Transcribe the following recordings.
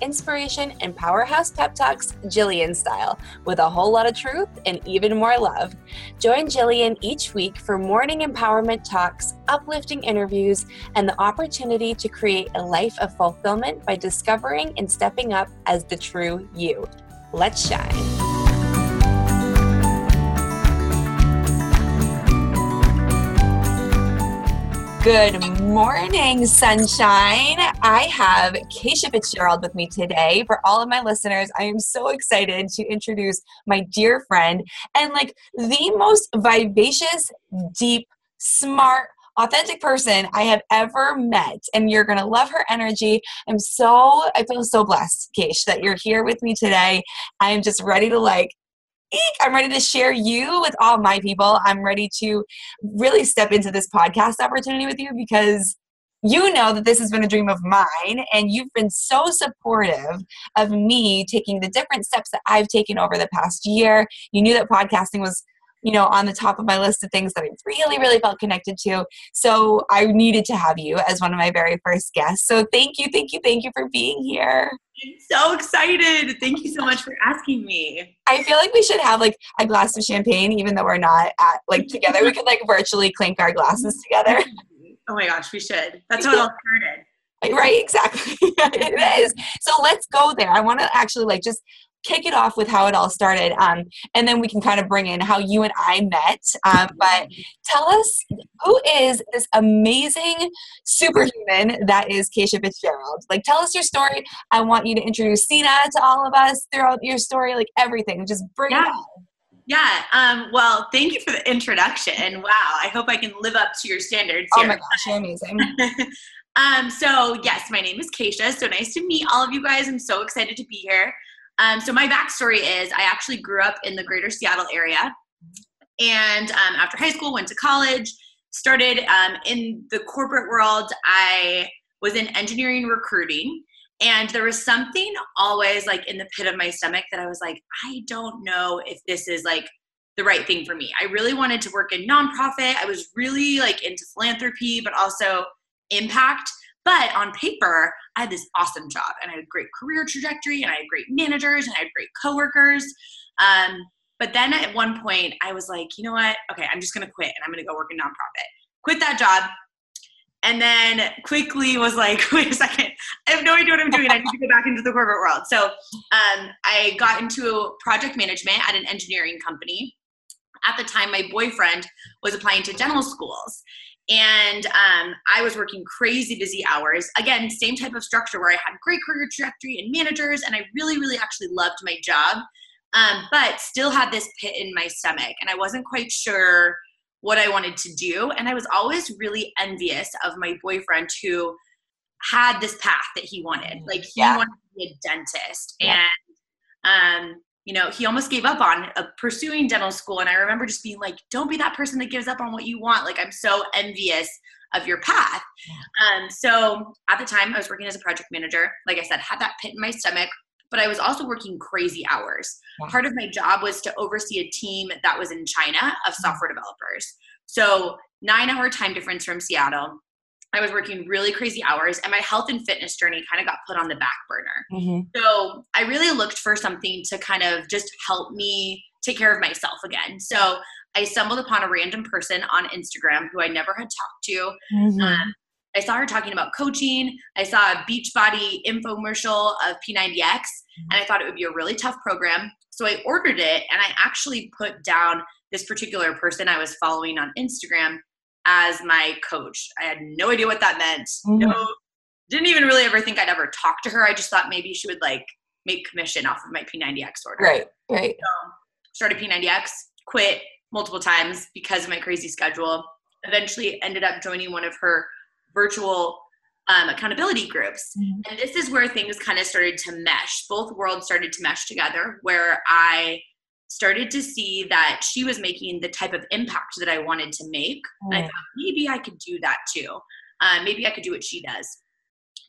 inspiration, and powerhouse pep talks Jillian style, with a whole lot of truth and even more love. Join Jillian each week for morning empowerment talks, uplifting interviews, and the opportunity to create a life of fulfillment by discovering and stepping up as the true you. Let's shine. Good morning, sunshine. I have Keisha Fitzgerald with me today. For all of my listeners, I am so excited to introduce my dear friend and like the most vivacious, deep, smart, authentic person I have ever met. And you're to love her energy. I'm so, I feel so blessed, Keish, that you're here with me today. I'm just ready to like I'm ready to share you with all my people. I'm ready to really step into this podcast opportunity with you because you know that this has been a dream of mine and you've been so supportive of me taking the different steps that I've taken over the past year. You knew that podcasting was you know, on the top of my list of things that I really, really felt connected to. So I needed to have you as one of my very first guests. So thank you, thank you, thank you for being here. I'm so excited. Thank you so much for asking me. I feel like we should have like a glass of champagne, even though we're not at like together. we could like virtually clink our glasses together. Oh my gosh, we should. That's how it all started. Right, exactly. it is. So let's go there. I want to actually like just kick it off with how it all started, um, and then we can kind of bring in how you and I met. Um, but tell us who is this amazing superhuman that is Keisha Fitzgerald? Like, tell us your story. I want you to introduce Sina to all of us throughout your story, like everything. Just bring yeah. it on. Yeah. Um, well, thank you for the introduction. Wow. I hope I can live up to your standards. Here. Oh my gosh, you're amazing. um, so yes, my name is Keisha. So nice to meet all of you guys. I'm so excited to be here. Um, so my backstory is I actually grew up in the greater Seattle area. And um, after high school, went to college, started um, in the corporate world. I was in engineering recruiting. And there was something always like in the pit of my stomach that I was like, I don't know if this is like the right thing for me. I really wanted to work in nonprofit. I was really like into philanthropy, but also impact. But on paper, I had this awesome job and I had a great career trajectory and I had great managers and I had great coworkers. Um, but then at one point, I was like, you know what? Okay, I'm just gonna quit and I'm gonna go work in nonprofit. Quit that job. And then quickly was like, wait a second, I have no idea what I'm doing. I need to go back into the corporate world. So um, I got into project management at an engineering company. At the time, my boyfriend was applying to dental schools. And um, I was working crazy busy hours. Again, same type of structure where I had great career trajectory and managers, and I really, really actually loved my job, um, but still had this pit in my stomach. And I wasn't quite sure what I wanted to do. And I was always really envious of my boyfriend who had this path that he wanted. Like, he yeah. wanted to be a dentist. Yeah. And um, you know, he almost gave up on uh, pursuing dental school. And I remember just being like, don't be that person that gives up on what you want. Like, I'm so envious of your path. Um, so at the time, I was working as a project manager. Like I said, had that pit in my stomach, but I was also working crazy hours. Part of my job was to oversee a team that was in China of mm-hmm. software developers. So, nine hour time difference from Seattle. I was working really crazy hours, and my health and fitness journey kind of got put on the back burner. Mm-hmm. So I really looked for something to kind of just help me take care of myself again. So I stumbled upon a random person on Instagram who I never had talked to. Mm-hmm. Um, I saw her talking about coaching. I saw a Beachbody infomercial of P90X, mm-hmm. and I thought it would be a really tough program. So I ordered it, and I actually put down this particular person I was following on Instagram as my coach. I had no idea what that meant. Mm-hmm. No, didn't even really ever think I'd ever talk to her. I just thought maybe she would like make commission off of my P90X order. Right, right. So started P90X, quit multiple times because of my crazy schedule. Eventually ended up joining one of her virtual um, accountability groups. Mm-hmm. And this is where things kind of started to mesh. Both worlds started to mesh together, where I started to see that she was making the type of impact that I wanted to make. Mm. I thought maybe I could do that too. Uh, maybe I could do what she does.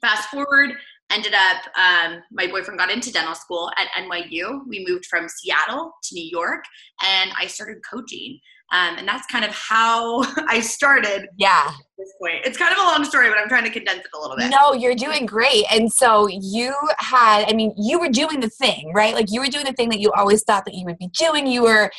Fast forward, ended up, um, my boyfriend got into dental school at NYU. We moved from Seattle to New York, and I started coaching. Um, and that's kind of how I started. Yeah. This point. It's kind of a long story, but I'm trying to condense it a little bit. No, you're doing great. And so you had, I mean, you were doing the thing, right? Like you were doing the thing that you always thought that you would be doing. You were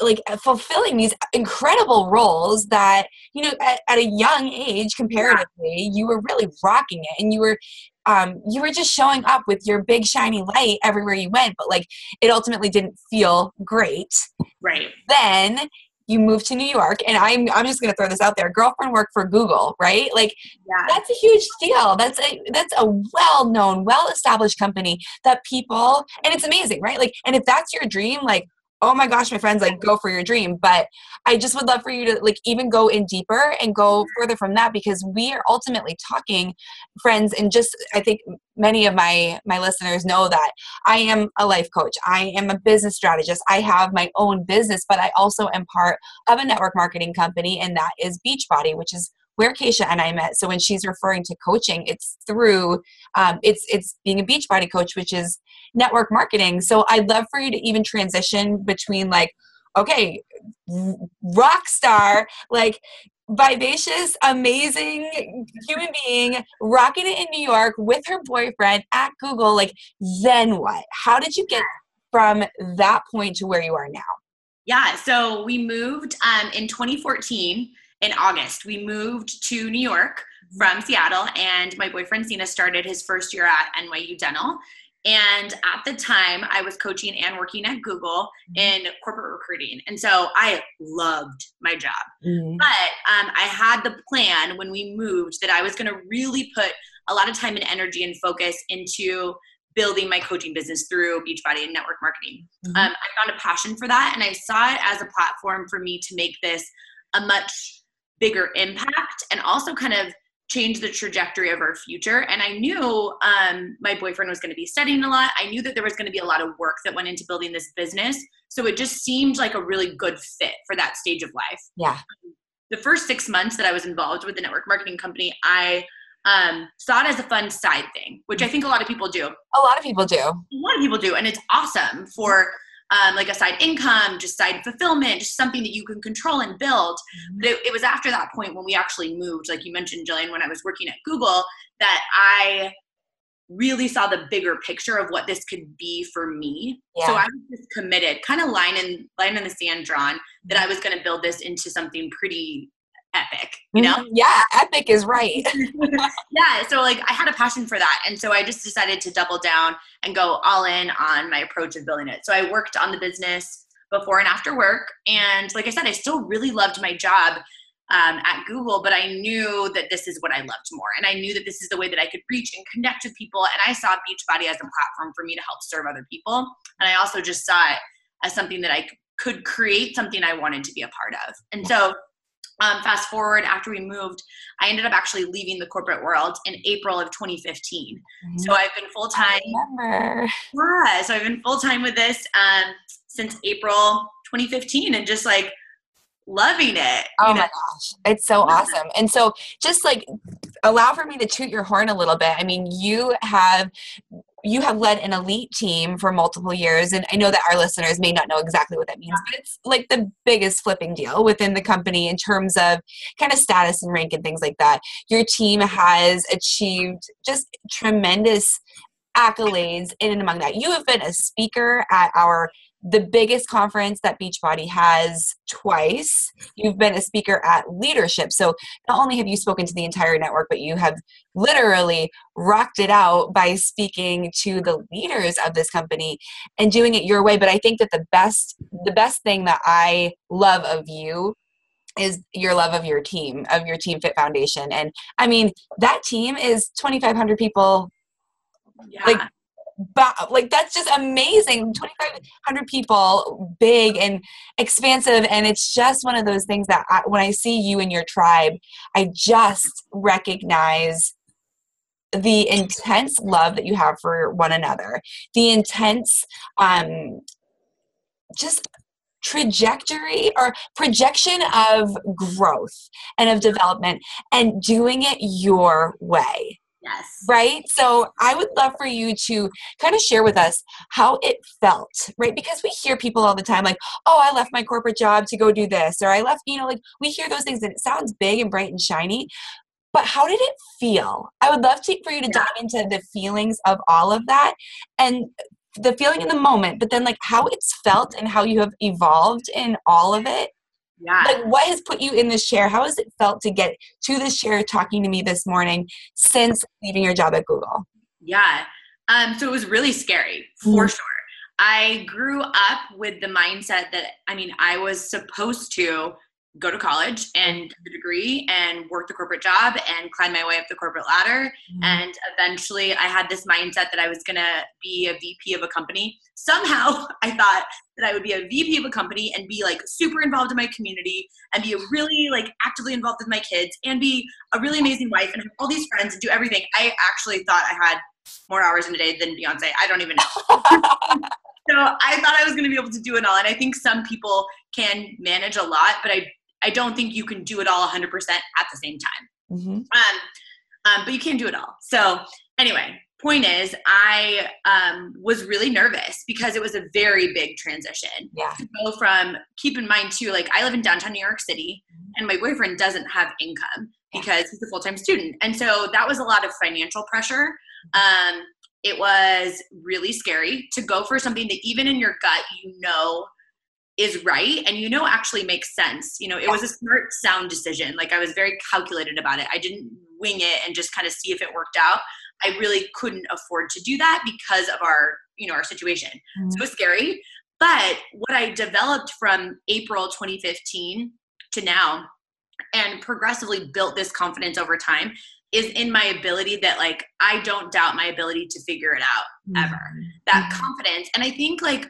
like fulfilling these incredible roles that you know at, at a young age comparatively yeah. you were really rocking it and you were um, you were just showing up with your big shiny light everywhere you went but like it ultimately didn't feel great right then you moved to New York, and I'm I'm just gonna throw this out there. Girlfriend worked for Google, right? Like yeah. that's a huge deal. That's a that's a well known, well established company that people, and it's amazing, right? Like, and if that's your dream, like oh my gosh, my friends, like go for your dream. But I just would love for you to like even go in deeper and go mm-hmm. further from that because we are ultimately talking, friends, and just I think many of my my listeners know that I am a life coach. I am a business strategist. I have my own business, but I also am part of a network marketing company, and that is Beachbody, which is where Keisha and I met. So when she's referring to coaching, it's through um, it's it's being a Beachbody coach, which is network marketing. So I'd love for you to even transition between like, okay, rock star, like vivacious, amazing human being, rocking it in New York with her boyfriend at Google. Like, then what? How did you get from that point to where you are now? Yeah, so we moved um, in 2014 in August. We moved to New York from Seattle, and my boyfriend Cena started his first year at NYU Dental. And at the time, I was coaching and working at Google mm-hmm. in corporate recruiting. And so I loved my job. Mm-hmm. But um, I had the plan when we moved that I was going to really put a lot of time and energy and focus into building my coaching business through Beachbody and network marketing. Mm-hmm. Um, I found a passion for that, and I saw it as a platform for me to make this a much bigger impact and also kind of change the trajectory of our future. And I knew um, my boyfriend was going to be studying a lot. I knew that there was going to be a lot of work that went into building this business. So it just seemed like a really good fit for that stage of life. Yeah. The first six months that I was involved with the network marketing company, I um, saw it as a fun side thing, which I think a lot of people do. A lot of people do. A lot of people do. And it's awesome for um, like a side income, just side fulfillment, just something that you can control and build. Mm-hmm. But it, it, was after that point when we actually moved, like you mentioned, Jillian, when I was working at Google, that I really saw the bigger picture of what this could be for me. Yeah. So I was just committed, kind of line in line in the sand drawn, that I was going to build this into something pretty epic you know? Mm-hmm. yeah epic is right. Yeah so like i had a passion for that and so i just decided to double down and go all in on my approach of building it. So i worked on the business before and after work and like i said i still really loved my job um, at google but i knew that this is what i loved more and i knew that this is the way that i could reach and connect with people and i saw beachbody as a platform for me to help serve other people and i also just saw it as something that i could create something i wanted to be a part of. And so um, fast forward after we moved, I ended up actually leaving the corporate world in April of 2015. Mm-hmm. So I've been full time. Yeah, so I've been full time with this um, since April 2015, and just like loving it. Oh know? my gosh, it's so awesome! And so just like allow for me to toot your horn a little bit. I mean, you have you have led an elite team for multiple years and i know that our listeners may not know exactly what that means but it's like the biggest flipping deal within the company in terms of kind of status and rank and things like that. Your team has achieved just tremendous accolades in and among that. You have been a speaker at our the biggest conference that Beachbody has twice. You've been a speaker at leadership. So not only have you spoken to the entire network, but you have literally rocked it out by speaking to the leaders of this company and doing it your way. But I think that the best the best thing that I love of you is your love of your team, of your Team Fit Foundation. And I mean, that team is 2,500 people. Yeah. Like but like that's just amazing 2500 people big and expansive and it's just one of those things that I, when i see you and your tribe i just recognize the intense love that you have for one another the intense um just trajectory or projection of growth and of development and doing it your way. Yes. Right. So I would love for you to kind of share with us how it felt, right? Because we hear people all the time like, oh, I left my corporate job to go do this, or I left, you know, like we hear those things and it sounds big and bright and shiny. But how did it feel? I would love to, for you to yeah. dive into the feelings of all of that and the feeling in the moment, but then like how it's felt and how you have evolved in all of it. Yeah. Like what has put you in this chair? How has it felt to get to this chair talking to me this morning since leaving your job at Google? Yeah. Um, so it was really scary for mm sure. I grew up with the mindset that I mean I was supposed to go to college and get the degree and work the corporate job and climb my way up the corporate ladder. Mm-hmm. And eventually I had this mindset that I was going to be a VP of a company. Somehow I thought that I would be a VP of a company and be like super involved in my community and be really like actively involved with my kids and be a really amazing wife and have all these friends and do everything. I actually thought I had more hours in a day than Beyonce. I don't even know. so I thought I was going to be able to do it all. And I think some people can manage a lot, but I I don't think you can do it all 100% at the same time. Mm-hmm. Um, um, but you can do it all. So anyway, point is, I um, was really nervous because it was a very big transition. Yeah. To go from, keep in mind too, like I live in downtown New York City, mm-hmm. and my boyfriend doesn't have income because he's a full time student, and so that was a lot of financial pressure. Mm-hmm. Um, it was really scary to go for something that even in your gut you know is right and you know actually makes sense. You know it was a smart sound decision. Like i was very calculated about it. I didn't wing it and just kind of see if it worked out. I really couldn't afford to do that because of our you know our situation. Mm-hmm. so it was scary. But what i developed from april 2015 to now and progressively built this confidence over time is in my ability that like i don't doubt my ability to figure it out mm-hmm. ever. That mm-hmm. confidence and i think like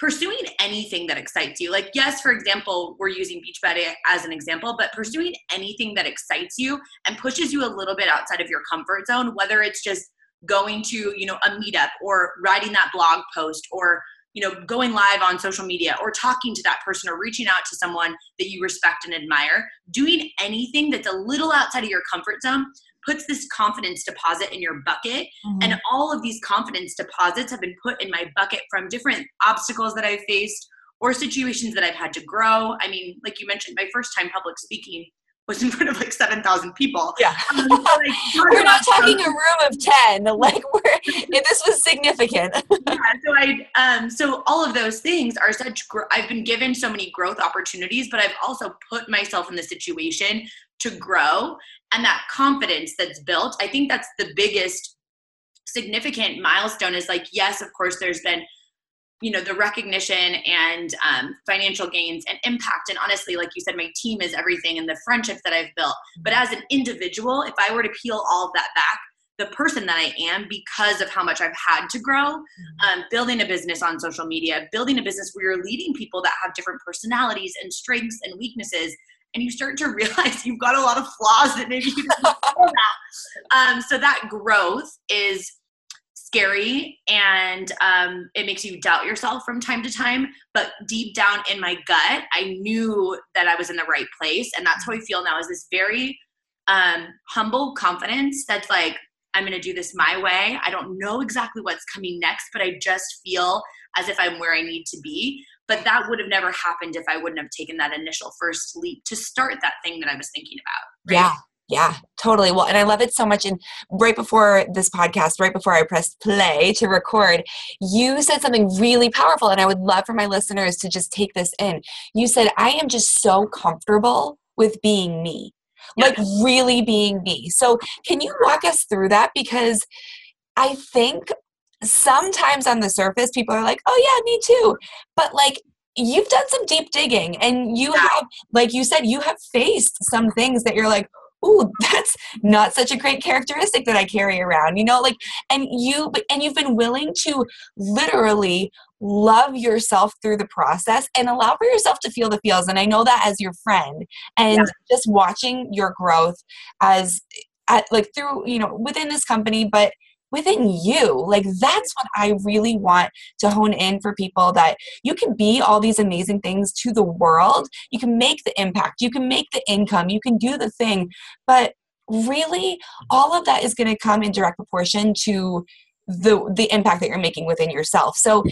pursuing anything that excites you. Like, yes, for example, we're using Beachbody as an example, but pursuing anything that excites you and pushes you a little bit outside of your comfort zone, whether it's just going to, you know, a meetup or writing that blog post or you know going live on social media or talking to that person or reaching out to someone that you respect and admire doing anything that's a little outside of your comfort zone puts this confidence deposit in your bucket. Mm-hmm. And all of these confidence deposits have been put in my bucket from different obstacles that I've faced or situations that I've had to grow. I mean, like you mentioned, my first time public speaking was in front of like 7,000 people. Yeah. Um, so like, we're not talking a room of 10. Like we're, this was significant. yeah. So I, um, so all of those things are such, gr- I've been given so many growth opportunities, but I've also put myself in the situation to grow and that confidence that's built i think that's the biggest significant milestone is like yes of course there's been you know the recognition and um, financial gains and impact and honestly like you said my team is everything and the friendships that i've built but as an individual if i were to peel all of that back the person that i am because of how much i've had to grow mm-hmm. um, building a business on social media building a business where you're leading people that have different personalities and strengths and weaknesses and you start to realize you've got a lot of flaws that maybe you didn't know about. Um, so that growth is scary and um, it makes you doubt yourself from time to time. But deep down in my gut, I knew that I was in the right place. And that's how I feel now is this very um, humble confidence that's like, I'm going to do this my way. I don't know exactly what's coming next, but I just feel as if I'm where I need to be. But that would have never happened if I wouldn't have taken that initial first leap to start that thing that I was thinking about. Right? Yeah. Yeah, totally. Well, and I love it so much. And right before this podcast, right before I pressed play to record, you said something really powerful. And I would love for my listeners to just take this in. You said, I am just so comfortable with being me, like really being me. So, can you walk us through that? Because I think sometimes on the surface people are like oh yeah me too but like you've done some deep digging and you have like you said you have faced some things that you're like ooh that's not such a great characteristic that i carry around you know like and you and you've been willing to literally love yourself through the process and allow for yourself to feel the feels and i know that as your friend and yeah. just watching your growth as at, like through you know within this company but within you. Like that's what I really want to hone in for people that you can be all these amazing things to the world. You can make the impact, you can make the income, you can do the thing, but really all of that is going to come in direct proportion to the the impact that you're making within yourself. So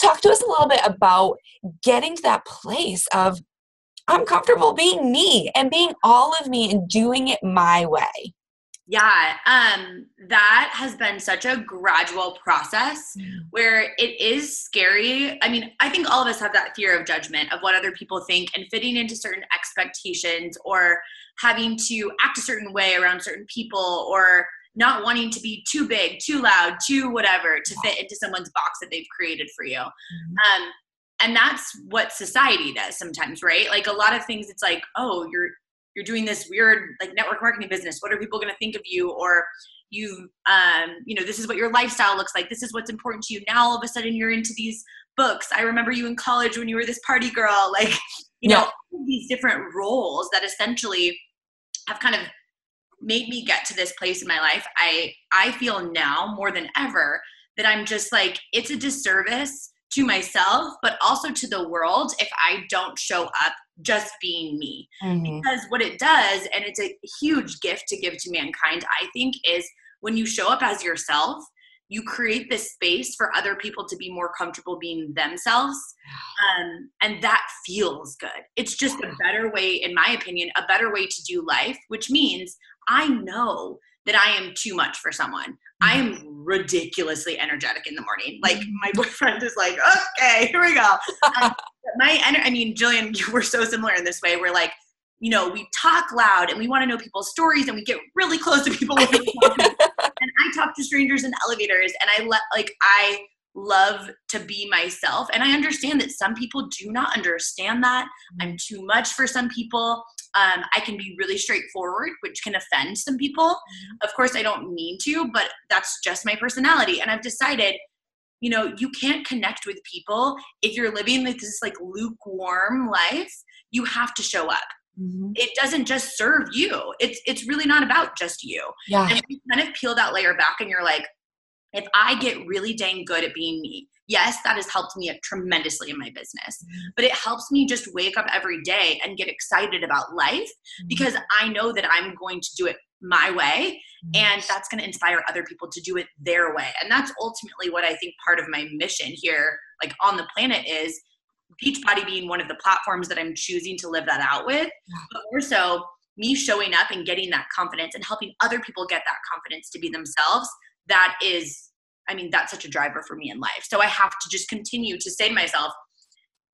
talk to us a little bit about getting to that place of I'm comfortable being me and being all of me and doing it my way. Yeah, um, that has been such a gradual process where it is scary. I mean, I think all of us have that fear of judgment of what other people think and fitting into certain expectations or having to act a certain way around certain people or not wanting to be too big, too loud, too whatever to fit into someone's box that they've created for you. Mm-hmm. Um, and that's what society does sometimes, right? Like a lot of things, it's like, oh, you're you're doing this weird like network marketing business. What are people going to think of you? Or you um you know this is what your lifestyle looks like. This is what's important to you. Now all of a sudden you're into these books. I remember you in college when you were this party girl. Like you know these different roles that essentially have kind of made me get to this place in my life. I i feel now more than ever that i'm just like it's a disservice to myself but also to the world if i don't show up just being me. Mm-hmm. Because what it does, and it's a huge gift to give to mankind, I think, is when you show up as yourself, you create this space for other people to be more comfortable being themselves. Um, and that feels good. It's just a better way, in my opinion, a better way to do life, which means I know that I am too much for someone. I am mm-hmm. ridiculously energetic in the morning. Like mm-hmm. my boyfriend is like, okay, here we go. Um, my, I mean, Jillian, we're so similar in this way. We're like, you know, we talk loud and we want to know people's stories and we get really close to people. and I talk to strangers in elevators and I let, like, I love to be myself. And I understand that some people do not understand that. I'm mm-hmm. too much for some people. Um, I can be really straightforward, which can offend some people. Mm-hmm. Of course, I don't mean to, but that's just my personality. And I've decided, you know, you can't connect with people if you're living like this like lukewarm life. You have to show up. Mm-hmm. It doesn't just serve you. It's it's really not about just you. Yeah. And you kind of peel that layer back, and you're like, if I get really dang good at being me, yes, that has helped me tremendously in my business, mm-hmm. but it helps me just wake up every day and get excited about life mm-hmm. because I know that I'm going to do it my way and that's going to inspire other people to do it their way. And that's ultimately what I think part of my mission here, like on the planet, is Beachbody being one of the platforms that I'm choosing to live that out with, but more so me showing up and getting that confidence and helping other people get that confidence to be themselves that is i mean that's such a driver for me in life. So i have to just continue to say to myself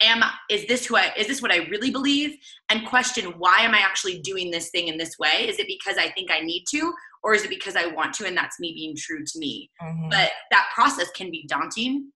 am is this who i is this what i really believe? And question why am i actually doing this thing in this way? Is it because i think i need to or is it because i want to and that's me being true to me? Mm-hmm. but that process can be daunting.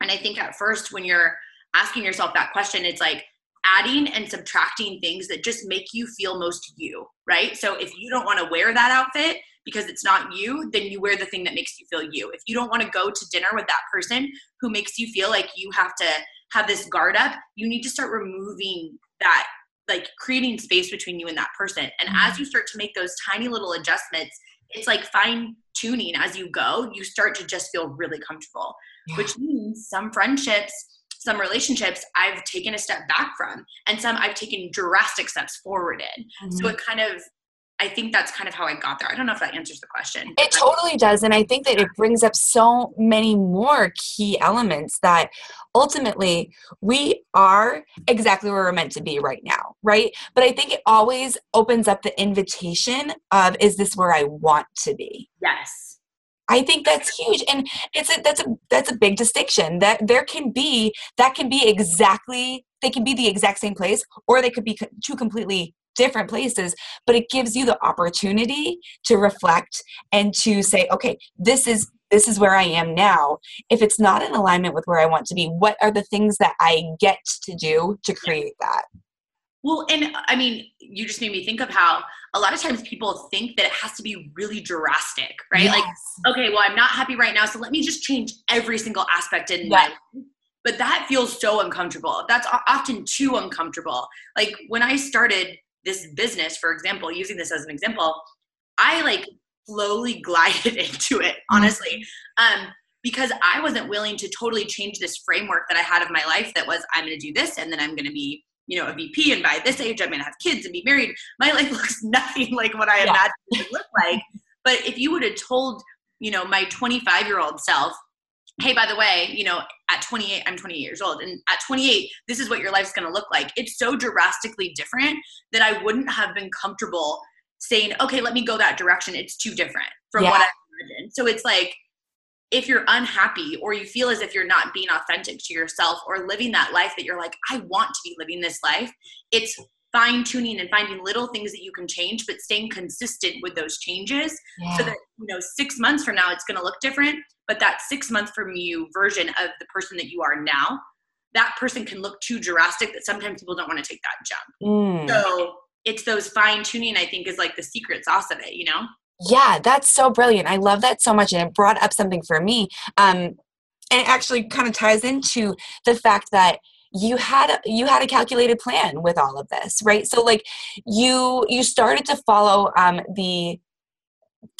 And i think at first when you're asking yourself that question it's like adding and subtracting things that just make you feel most you right so if you don't want to wear that outfit because it's not you, then you wear the thing that makes you feel you. If you don't want to go to dinner with that person who makes you feel like you have to have this guard up, you need to start removing that, like creating space between you and that person. And mm-hmm. as you start to make those tiny little adjustments, it's like fine tuning as you go, you start to just feel really comfortable, yeah. which means some friendships some relationships I've taken a step back from, and some I've taken drastic steps forward in. Mm-hmm. So it kind of I think that's kind of how I got there. I don't know if that answers the question. It totally does. And I think that it brings up so many more key elements that ultimately we are exactly where we're meant to be right now, right? But I think it always opens up the invitation of is this where I want to be? Yes. I think that's huge, and it's a that's a that's a big distinction. That there can be that can be exactly they can be the exact same place, or they could be two completely different places but it gives you the opportunity to reflect and to say okay this is this is where i am now if it's not in alignment with where i want to be what are the things that i get to do to create that well and i mean you just made me think of how a lot of times people think that it has to be really drastic right yes. like okay well i'm not happy right now so let me just change every single aspect in my life. but that feels so uncomfortable that's often too uncomfortable like when i started this business, for example, using this as an example, I like slowly glided into it, honestly. Um, because I wasn't willing to totally change this framework that I had of my life that was I'm going to do this and then I'm going to be, you know, a VP and by this age I'm going to have kids and be married. My life looks nothing like what I yeah. imagined it would look like. But if you would have told, you know, my 25 year old self, hey, by the way, you know, at 28, I'm 28 years old, and at 28, this is what your life's gonna look like. It's so drastically different that I wouldn't have been comfortable saying, okay, let me go that direction. It's too different from yeah. what I imagined. So it's like, if you're unhappy or you feel as if you're not being authentic to yourself or living that life that you're like, I want to be living this life, it's fine tuning and finding little things that you can change, but staying consistent with those changes yeah. so that, you know, six months from now it's going to look different. But that six month from you version of the person that you are now, that person can look too drastic that sometimes people don't want to take that jump. Mm. So it's those fine tuning, I think, is like the secret sauce of it, you know? Yeah, that's so brilliant. I love that so much. And it brought up something for me. Um, and it actually kind of ties into the fact that you had you had a calculated plan with all of this right so like you you started to follow um the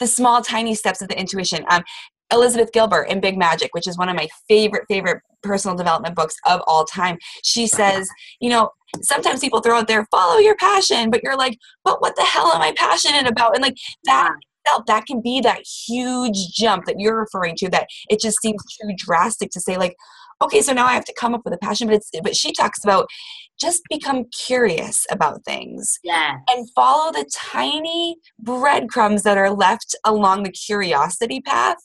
the small tiny steps of the intuition um elizabeth gilbert in big magic which is one of my favorite favorite personal development books of all time. She says you know sometimes people throw out there follow your passion but you're like but what the hell am i passionate about? And like that that can be that huge jump that you're referring to that it just seems too drastic to say like okay so now i have to come up with a passion but it's but she talks about just become curious about things yeah and follow the tiny breadcrumbs that are left along the curiosity path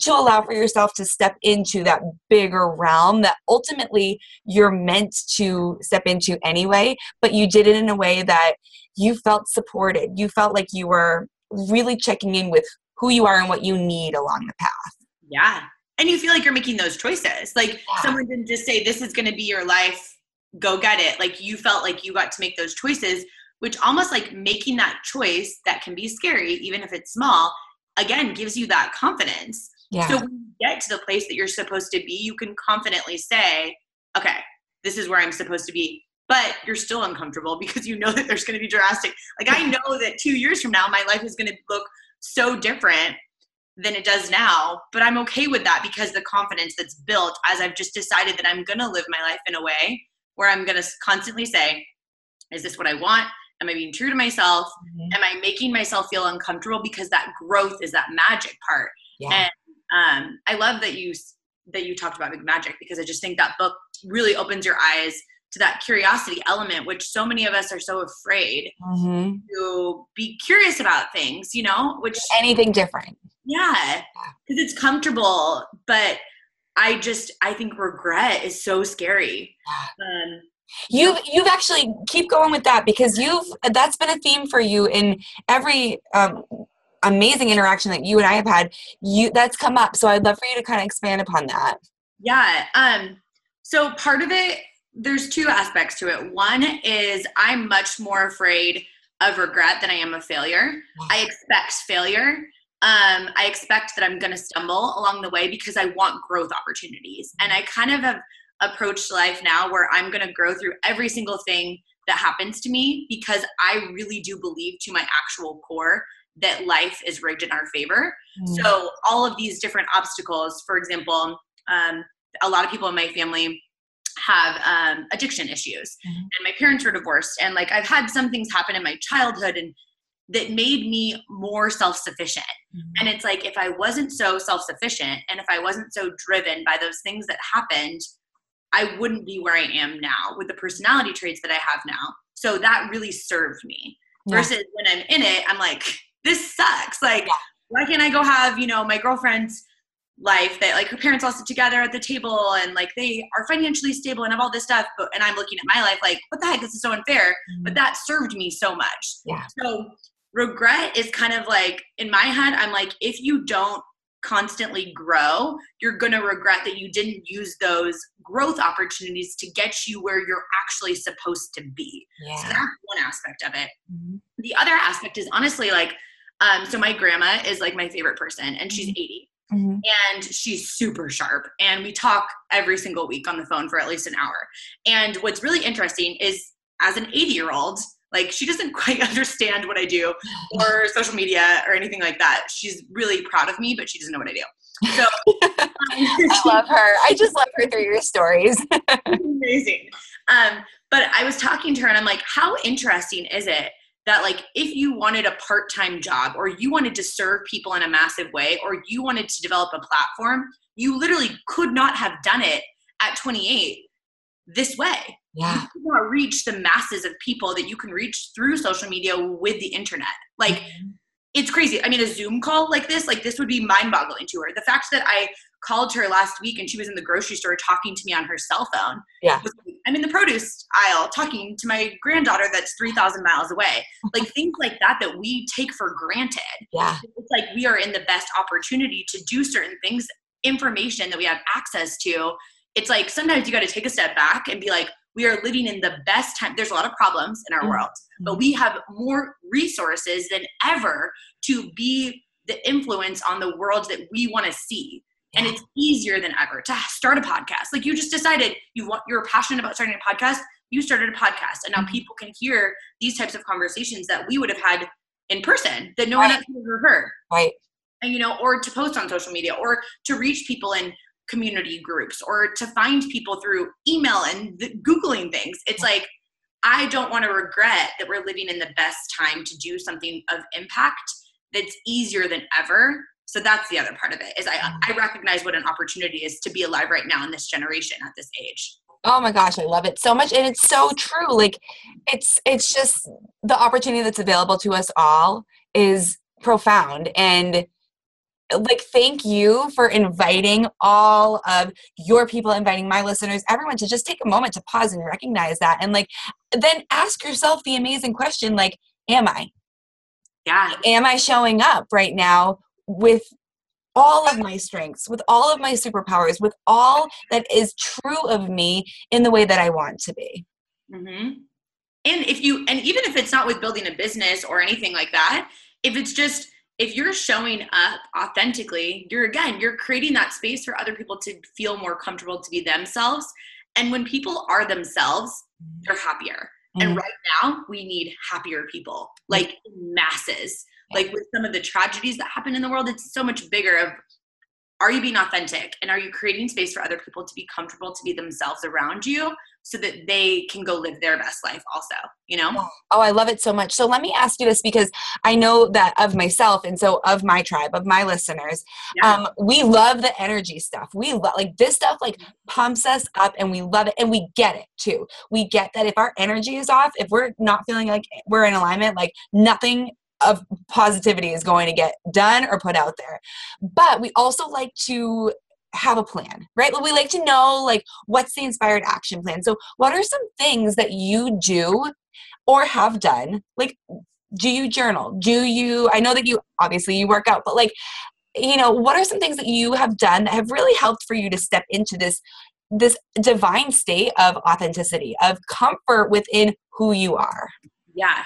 to allow for yourself to step into that bigger realm that ultimately you're meant to step into anyway but you did it in a way that you felt supported. You felt like you were really checking in with who you are and what you need along the path. Yeah and you feel like you're making those choices. Like yeah. someone didn't just say this is going to be your life. Go get it. Like you felt like you got to make those choices which almost like making that choice that can be scary even if it's small again gives you that confidence. Yeah. so when you get to the place that you're supposed to be you can confidently say okay this is where i'm supposed to be. But you're still uncomfortable because you know that there's going to be drastic like i know that two years from now my life is going to look so different than it does now. But I'm okay with that because the confidence that's built as I've just decided that I'm going to live my life in a way where I'm going to constantly say, is this what I want? Am I being true to myself? Mm-hmm. Am I making myself feel uncomfortable? Because that growth is that magic part. Yeah. And um, I love that you that you talked about big magic because I just think that book really opens your eyes to that curiosity element, which so many of us are so afraid mm-hmm. to be curious about things. You know, which anything different yeah, because it's comfortable, but I just I think regret is so scary. Um, you've you've actually keep going with that because you've that's been a theme for you in every um, amazing interaction that you and I have had. You that's come up, so I'd love for you to kind of expand upon that. Yeah. Um. So part of it, there's two aspects to it. One is I'm much more afraid of regret than I am of failure. I expect failure um, I expect that I'm going to stumble along the way because I want growth opportunities. And I kind of have approached life now where I'm going to grow through every single thing that happens to me because I really do believe to my actual core that life is rigged in our favor. Mm. So, all of these different obstacles, for example, um, a lot of people in my family have um, addiction issues, mm. and my parents were divorced. And like, I've had some things happen in my childhood and that made me more self sufficient. Mm-hmm. And it's like, if I wasn't so self sufficient and if I wasn't so driven by those things that happened, I wouldn't be where I am now with the personality traits that I have now. So that really served me. Yeah. Versus when I'm in it, I'm like, this sucks. Like, yeah. why can't I go have, you know, my girlfriend's life that like her parents all sit together at the table and like they are financially stable and have all this stuff but and i'm looking at my life like what the heck this is so unfair mm-hmm. but that served me so much yeah so regret is kind of like in my head i'm like if you don't constantly grow you're going to regret that you didn't use those growth opportunities to get you where you're actually supposed to be yeah. so that's one aspect of it mm-hmm. the other aspect is honestly like um, so my grandma is like my favorite person and she's mm-hmm. 80 Mm-hmm. and she's super sharp and we talk every single week on the phone for at least an hour and what's really interesting is as an 80 year old Like she doesn't quite understand what I do or social media or anything like that. She's really proud of me, but she doesn't know what I do. So I love her. I just love her through your stories. amazing. Um, but I was talking to her and I'm like, how interesting is it that like if you wanted a part-time job or you wanted to serve people in a massive way or you wanted to develop a platform, you literally could not have done it at 28 this way. Yeah. You could not reach the masses of people that you can reach through social media with the internet. Like mm-hmm. it's crazy. I mean, a Zoom call like this, like this would be mind-boggling to her. The fact that I called her last week and she was in the grocery store talking to me on her cell phone. Yeah. I'm in the produce aisle talking to my granddaughter that's 3,000 miles away. Like things like that that we take for granted. Yeah. It's like we are in the best opportunity to do certain things, information that we have access to. It's like sometimes you got to take a step back and be like, we are living in the best time. There's a lot of problems in our mm-hmm. world, but we have more resources than ever to be the influence on the world that we want to see and it's easier than ever to start a podcast like you just decided you want you're passionate about starting a podcast you started a podcast and now mm-hmm. people can hear these types of conversations that we would have had in person that no right. one else ever heard right and you know or to post on social media or to reach people in community groups or to find people through email and the, googling things. It's like i don't want to regret that we're living in the best time to do something of impact that's easier than ever. So that's the other part of it is I, mm-hmm. I recognize what an opportunity is to be alive right now in this generation at this age. Oh my gosh i love it so much and it's so true like it's it's just the opportunity that's available to us all is profound and like thank you for inviting all of your people inviting my listeners everyone to just take a moment to pause and recognize that and like then ask yourself the amazing question like am i yeah am i showing up right now with all of my strengths, with all of my superpowers, with all that is true of me in the way that I want to be. Mm-hmm. And if you, and even if it's not with building a business or anything like that, if it's just, if you're showing up authentically, you're again, you're creating that space for other people to feel more comfortable to be themselves. And when people are themselves, they're happier. Mm-hmm. And right now, we need happier people, like masses like with some of the tragedies that happen in the world it's so much bigger of are you being authentic and are you creating space for other people to be comfortable to be themselves around you so that they can go live their best life also you know? Oh i love it so much. So let me ask you this because i know that of myself and so of my tribe of my listeners yeah. um, we love the energy stuff. We love like this stuff like pumps us up and we love it and we get it too. We get that if our energy is off if we're not feeling like we're in alignment like nothing of positivity is going to get done or put out there. But we also like to have a plan, right? But we like to know like what's the inspired action plan. So what are some things that you do or have done? Like do you journal? Do you I know that you obviously you work out, but like you know, what are some things that you have done that have really helped for you to step into this this divine state of authenticity, of comfort within who you are? Yeah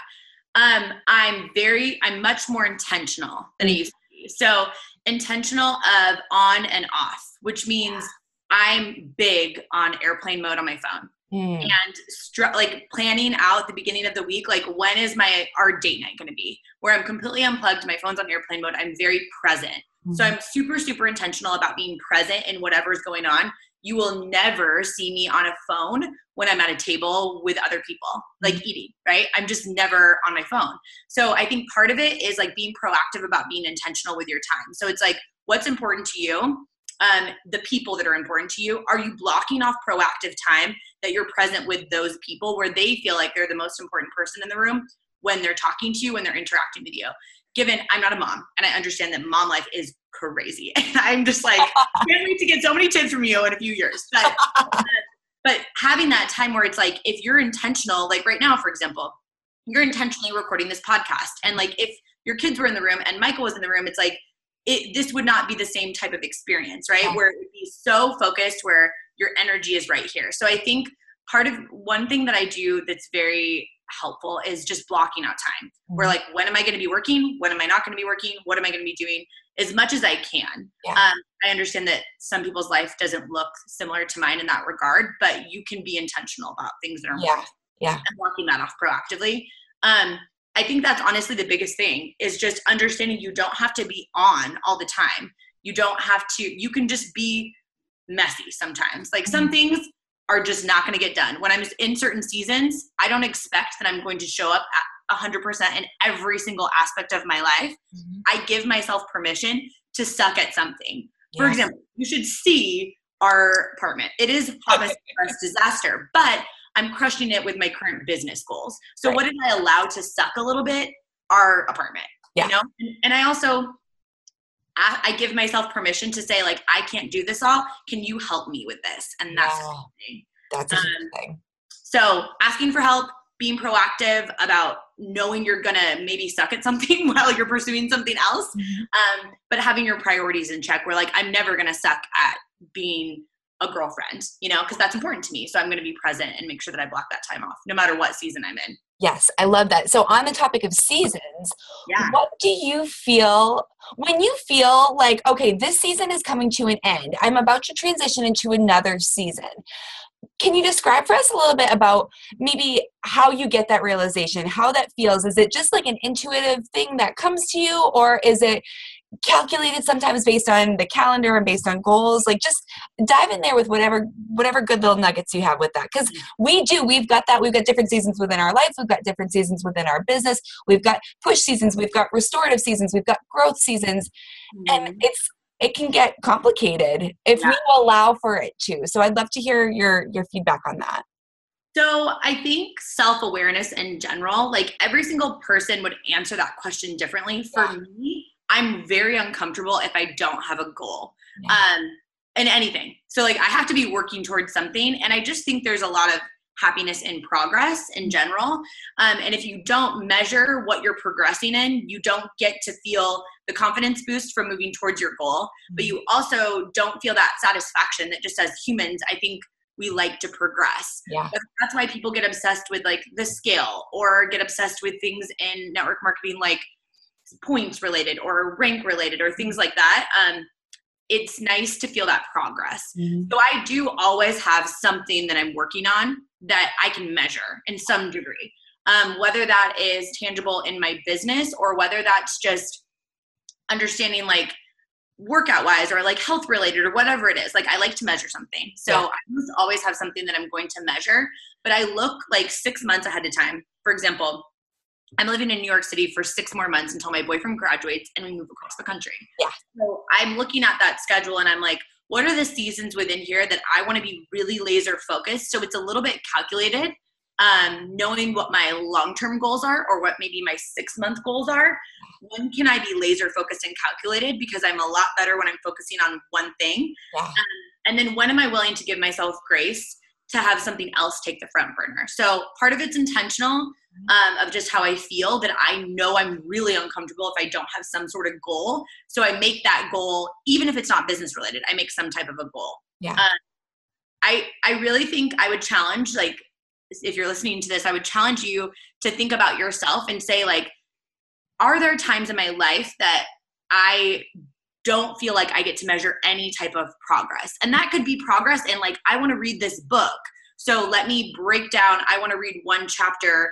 um, I'm very, I'm much more intentional than I mm. used to be. So intentional of on and off, which means I'm big on airplane mode on my phone. Mm. and str- like planning out the beginning of the week like when is my our date night going to be where i'm completely unplugged my phone's on airplane mode i'm very present mm. so i'm super super intentional about being present in whatever's going on you will never see me on a phone when I'm at a table with other people, like mm-hmm. eating, right? I'm just never on my phone. So I think part of it is like being proactive about being intentional with your time. So it's like, what's important to you? Um, the people that are important to you. Are you blocking off proactive time that you're present with those people where they feel like they're the most important person in the room when they're talking to you, when they're interacting with you? Given I'm not a mom and I understand that mom life is crazy. And I'm just like, can't wait to get so many tips from you in a few years. But, but having that time where it's like, if you're intentional, like right now, for example, you're intentionally recording this podcast. And like, if your kids were in the room and Michael was in the room, it's like, it, this would not be the same type of experience, right? Yeah. Where it would be so focused where your energy is right here. So I think part of one thing that I do that's very helpful is just blocking out time. We're mm-hmm. like, when am I going to be working? When am I not going to be working? What am I going to be doing? As much as I can. Yeah. Um, I understand that some people's life doesn't look similar to mine in that regard, but you can be intentional about things that are yeah. Yeah. And blocking that off proactively. Um, I think that's honestly the biggest thing is just understanding you don't have to be on all the time. You don't have to, you can just be messy sometimes. Like some mm-hmm. things are just not going to get done. When I'm in certain seasons, I don't expect that I'm going to show up at 100% in every single aspect of my life. Mm-hmm. I give myself permission to suck at something. Yes. For example, you should see our apartment. It is a disaster, but I'm crushing it with my current business goals. So right. what did I allow to suck a little bit? Our apartment. Yeah. You know? And, and I also I, I, give myself permission to say, like, I can't do this all. Can you help me with this? And that's wow. that's a um, thing. So asking for help, being proactive about knowing you're gonna maybe suck at something while you're pursuing something else, mm-hmm. um, but having your priorities in check. Where like I'm never gonna suck at being a girlfriend, you know, because that's important to me. So I'm going to be present and make sure that I block that time off no matter what season I'm in. Yes, I love that. So, on the topic of seasons, yeah. what do you feel when you feel like, okay, this season is coming to an end? I'm about to transition into another season. Can you describe for us a little bit about maybe how you get that realization, how that feels? Is it just like an intuitive thing that comes to you, or is it calculated sometimes based on the calendar and based on goals like just dive in there with whatever whatever good little nuggets you have with that because we do we've got that we've got different seasons within our life we've got different seasons within our business we've got push seasons we've got restorative seasons we've got growth seasons mm-hmm. and it's it can get complicated if yeah. we allow for it to so i'd love to hear your your feedback on that so I think self-awareness in general, like every single person would answer that question differently. For yeah. me, I'm very uncomfortable if I don't have a goal. Yeah. Um, in anything. So like I have to be working towards something and I just think there's a lot of happiness in progress in mm-hmm. general. Um, and if you don't measure what you're progressing in, you don't get to feel the confidence boost from moving towards your goal. But you mm-hmm. also don't feel that satisfaction that just as humans, I think we like to progress. Yeah. That's why people get obsessed with like the scale or get obsessed with things in network marketing like points related or rank related or things like that um, it's nice to feel that progress mm-hmm. so i do always have something that i'm working on that i can measure in some degree um, whether that is tangible in my business or whether that's just understanding like workout wise or like health related or whatever it is like i like to measure something so yeah. i always have something that i'm going to measure but i look like six months ahead of time for example I'm living in New York City for six more months until my boyfriend graduates and we move across the country. Yeah. So I'm looking at that schedule and I'm like, what are the seasons within here that I want to be really laser focused? So it's a little bit calculated, um, knowing what my long term goals are or what maybe my six month goals are. When can I be laser focused and calculated? Because I'm a lot better when I'm focusing on one thing. Yeah. Um, and then when am I willing to give myself grace to have something else take the front burner? So part of it's intentional um, of just how I feel that I know I'm really uncomfortable if I don't have some sort of goal. So I make that goal, even if it's not business related, I make some type of a goal. Yeah. Uh, I, I really think I would challenge, like, if you're listening to this, I would challenge you to think about yourself and say, like, are there times in my life that I don't feel like I get to measure any type of progress? And that could be progress in, like, I want to read this book. So let me break down, I want to read one chapter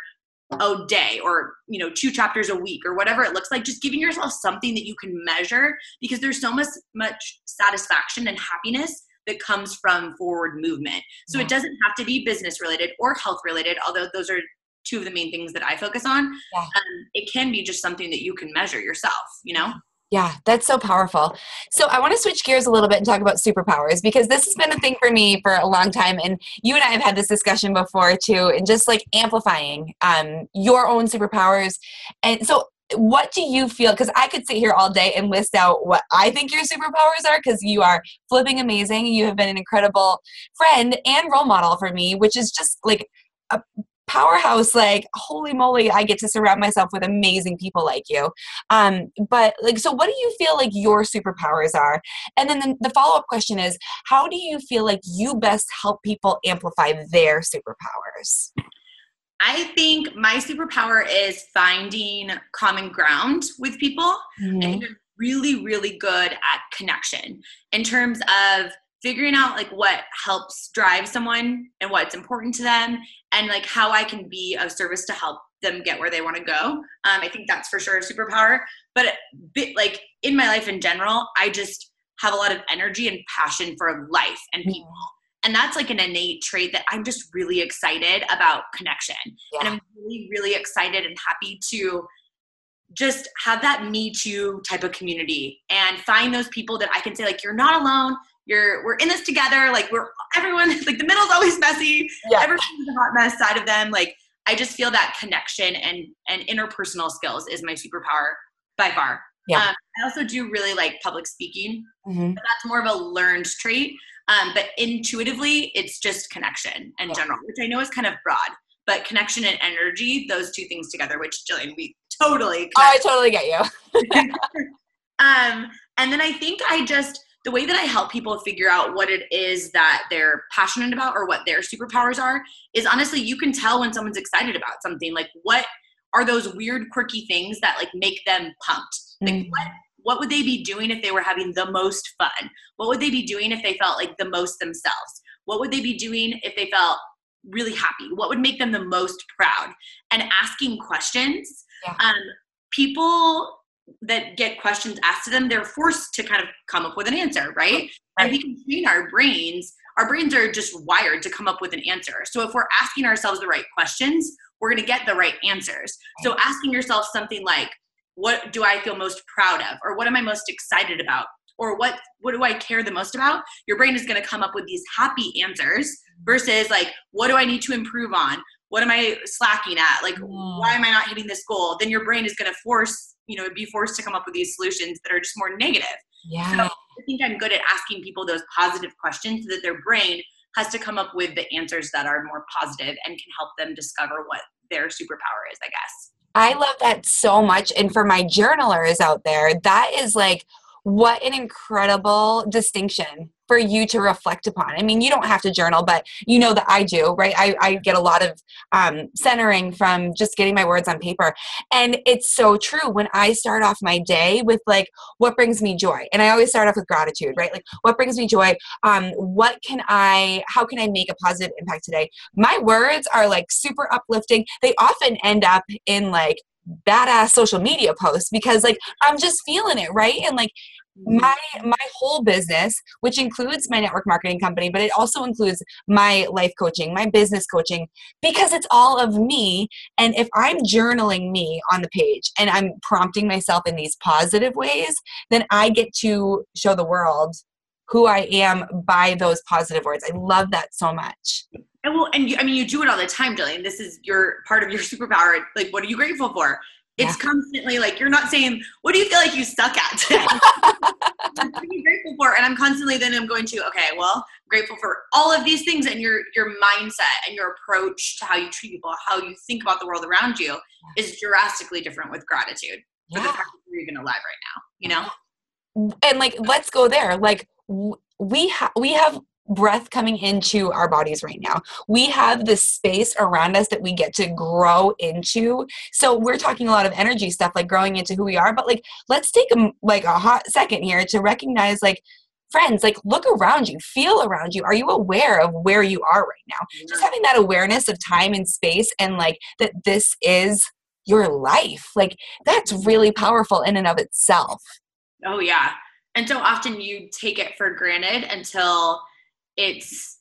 a day or you know two chapters a week or whatever it looks like just giving yourself something that you can measure because there's so much much satisfaction and happiness that comes from forward movement so yeah. it doesn't have to be business related or health related although those are two of the main things that i focus on yeah. um, it can be just something that you can measure yourself you know yeah, that's so powerful. So I want to switch gears a little bit and talk about superpowers because this has been a thing for me for a long time, and you and I have had this discussion before too, and just like amplifying um, your own superpowers. And so, what do you feel? Because I could sit here all day and list out what I think your superpowers are. Because you are flipping amazing. You have been an incredible friend and role model for me, which is just like a powerhouse like holy moly i get to surround myself with amazing people like you um but like so what do you feel like your superpowers are and then the, the follow-up question is how do you feel like you best help people amplify their superpowers I think my superpower is finding common ground with people. Mm-hmm. and really, really good at connection in terms of figuring out like what helps drive someone and what's important to them and like how I can be of service to help them get where they want to go. Um, I think that's for sure a superpower. But bit, like in my life in general, I just have a lot of energy and passion for life and mm-hmm. people. And that's like an innate trait that I'm just really excited about connection. Yeah. And I'm really, really excited and happy to just have that me too type of community and find those people that I can say, like, you're not alone. You're we're in this together. Like we're everyone like the middle's always messy. Yeah. Everyone's a hot mess side of them. Like I just feel that connection and and interpersonal skills is my superpower by far. Yeah. Um, I also do really like public speaking. Mm-hmm. That's more of a learned trait. Um, but intuitively, it's just connection in yeah. general, which I know is kind of broad. But connection and energy, those two things together, which Jillian, we totally. Connect. Oh, I totally get you. um, and then I think I just the way that I help people figure out what it is that they're passionate about or what their superpowers are is honestly, you can tell when someone's excited about something. Like, what are those weird, quirky things that like make them pumped? Like, mm-hmm. what what would they be doing if they were having the most fun? What would they be doing if they felt like the most themselves? What would they be doing if they felt really happy? What would make them the most proud? And asking questions. Yeah. Um, people that get questions asked to them, they're forced to kind of come up with an answer, right? right? And we can train our brains. Our brains are just wired to come up with an answer. So if we're asking ourselves the right questions, we're going to get the right answers. So asking yourself something like, what do I feel most proud of? Or what am I most excited about? Or what what do I care the most about? Your brain is going to come up with these happy answers versus like, what do I need to improve on? What am I slacking at? Like, mm. why am I not hitting this goal? Then your brain is going to force you know be forced to come up with these solutions that are just more negative. Yeah. So i think i'm good at asking people those positive questions so that their brain has to come up with the answers that are more positive and can help them discover what their superpower is i guess. I love that so much. And for my journalers out there that is like what an incredible distinction for you to reflect upon. I mean, you don't have to journal, but you know that I do, right? I, I get a lot of um, centering from just getting my words on paper. And it's so true when I start off my day with like, what brings me joy? And I always start off with gratitude, right? Like, what brings me joy? Um, what can I, how can I make a positive impact today? My words are like super uplifting. They often end up in like, badass social media posts because like I'm just feeling it, right? And like mm-hmm. my my whole business which includes my network marketing company but it also includes my life coaching my business coaching because it's all of me. And if i'm journaling me on the page and i'm prompting myself in these positive ways then i get to show the world who i am by those positive words. I love that so much and well and you, i mean you do it all the time Jillian this is your part of your superpower like what are you grateful for it's yeah. constantly like you're not saying, "What do you feel like you suck at?" today? I'm grateful for, and I'm constantly then I'm going to okay, well, I'm grateful for all of these things and your your mindset and your approach to how you treat people, how you think about the world around you is drastically different with gratitude for the fact that you're even alive right now. You know, and like let's go there. Like we have we have breath coming into our bodies right now. We have this space around us that we get to grow into. So we're talking a lot of energy stuff like growing into who we are, but like let's take a like a hot second here to recognize like friends like look around you feel around you. Are you aware of where you are right now? Mm-hmm. Just having that awareness of time and space and like that this is your life like that's mm-hmm. really powerful in and of itself. Oh yeah. And so often you take it for granted until it's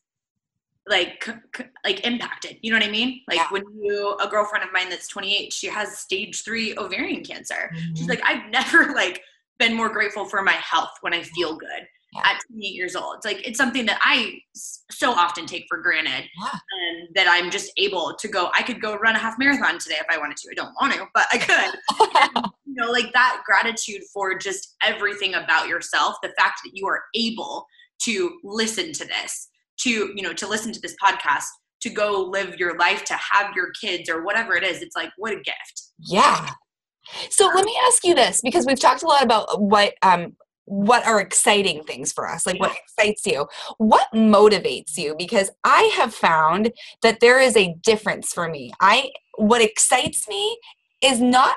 like like impacted you know what i mean like yeah. when you a girlfriend of mine that's 28 she has stage 3 ovarian cancer mm-hmm. she's like i've never like been more grateful for my health when i feel good yeah. at 28 years old it's like it's something that i so often take for granted yeah. and that i'm just able to go i could go run a half marathon today if i wanted to i don't want to but i could and, you know like that gratitude for just everything about yourself the fact that you are able to listen to this to you know to listen to this podcast to go live your life to have your kids or whatever it is. It's like what a gift. Yeah. So let me ask you this because we've talked a lot about what um what are exciting things for us like what excites you. What motivates you? Because i have found that there is a difference for me. I what excites me is not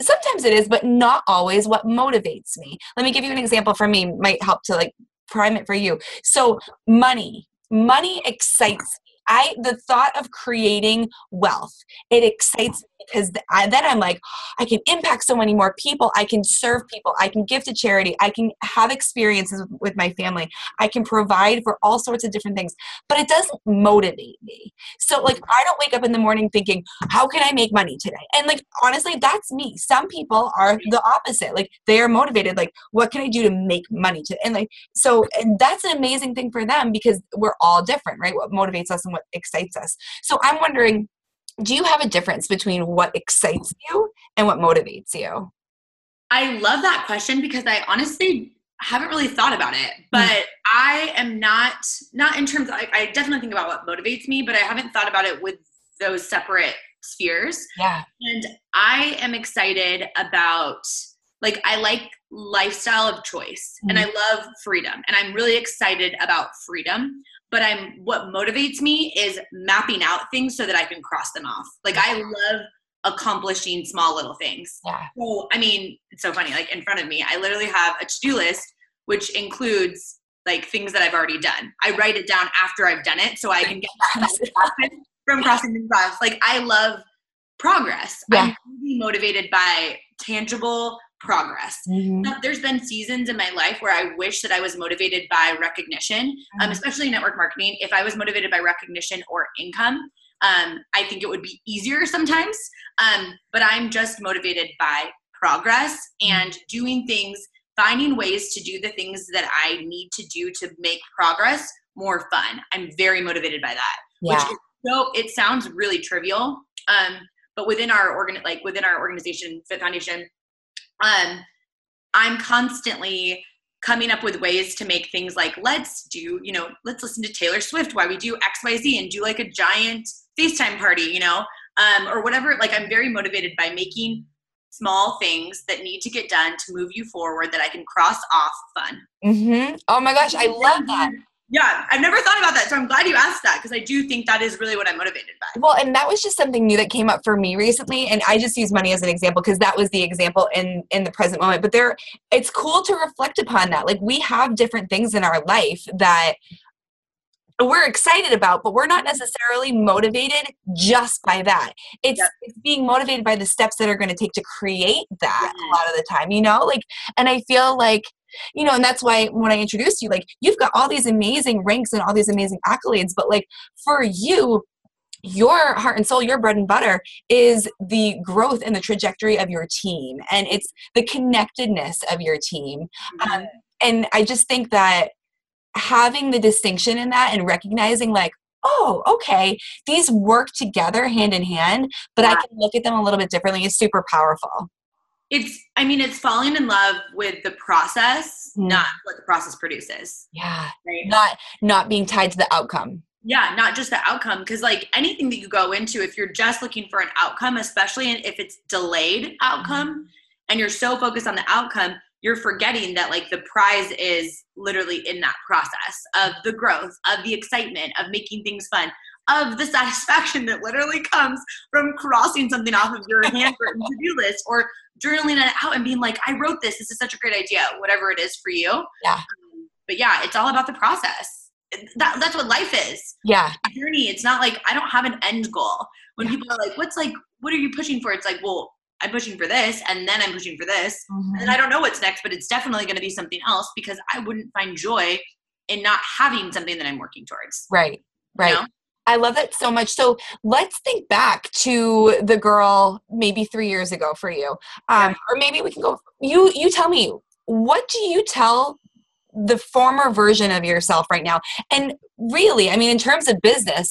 sometimes it is but not always what motivates me. Let me give you an example for me might help to like prime it for you. So money, money excites. I the thought of creating wealth, it excites me because I, then I'm like, I can impact so many more people. I can serve people. I can give to charity. I can have experiences with, my family. I can provide for all sorts of different things. But it doesn't motivate me. So like mm-hmm. I don't wake up in the morning thinking, how can I make money today? And like honestly, that's me. Some people are the opposite. Like they are motivated. Like what can I do to make money today? And like so, and that's an amazing thing for them because we're all different, right? What motivates us and what excites us. So I'm wondering do you have a difference between what excites you and what motivates you? I love that question because I honestly haven't really thought about it, hmm. but mm. I am not not in terms. Of, I, I definitely think about what motivates me, but I haven't thought about it with those separate spheres. Yeah, and I am excited about like I like lifestyle of choice mm. and I love freedom, and I'm really excited about freedom but I'm what motivates me is mapping out things so that I can cross them off. Like I love accomplishing small little things. Yeah. So I mean, it's so funny. Like in front of me, I literally have a to-do list which includes like things that I've already done. I write it down after I've done it so I can get from crossing things off. Like I love progress. Yeah. I'm really motivated by tangible progress. Mm-hmm. There's been seasons in my life where I wish that I was motivated by recognition, um, mm-hmm. um, especially network marketing. If I was motivated by recognition or income, um, I think it would be easier sometimes. Um, but I'm just motivated by progress mm-hmm. and doing things, finding ways to do the things that I need to do to make progress more fun. I'm very motivated by that. Yeah. Which is so it sounds really trivial. Um, but within our organ like within our organization, Fit Foundation, um, I'm constantly coming up with ways to make things like let's do you know let's listen to taylor swift while we do xyz and do like a giant facetime party you know? Um, or whatever like i'm very motivated by making small things that need to get done to move you forward that i can cross off fun. Mm-hmm. oh my gosh i love that yeah, I've never thought about that. So I'm glad you asked that because I do think that is really what I'm motivated by. Well, and that was just something new that came up for me recently. And I just use money as an example because that was the example in in the present moment. But there it's cool to reflect upon that. Like we have different things in our life that we're excited about, but we're not necessarily motivated just by that. It's, yep. it's being motivated by the steps that are going to take to create that a lot of the time, you know? Like, and I feel like you know and that's why when i introduced you like you've got all these amazing ranks and all these amazing accolades but like for you your heart and soul, your bread and butter is the growth and the trajectory of your team, and it's the connectedness of your team. Mm-hmm. Um, and I just think that having the distinction in that and recognizing, like, oh, okay, these work together hand in hand, but yeah. I can look at them a little bit differently is super powerful it's i mean it's falling in love with the process mm. not what the process produces yeah right? not not being tied to the outcome yeah not just the outcome because like anything that you go into if you're just looking for an outcome especially if it's delayed outcome mm. and you're so focused on the outcome you're forgetting that like the prize is literally in that process of the growth of the excitement of making things fun of the satisfaction that literally comes from crossing something off of your handwritten to-do list or journaling it out and being like, I wrote this. This is such a great idea, whatever it is for you. Yeah. Um, but yeah, it's all about the process. That, that's what life is. Yeah. Journey. It's not like I don't have an end goal. When yeah. people are like, what's like, what are you pushing for? It's like, well, I'm pushing for this and then I'm pushing for this. Mm-hmm. And I don't know what's next, but it's definitely going to be something else because I wouldn't find joy in not having something that I'm working towards. Right. Right. You know? I love that so much. So let's think back to the girl maybe three years ago for you, um, or maybe we can go. You you tell me what do you tell the former version of yourself right now? And really, I mean, in terms of business,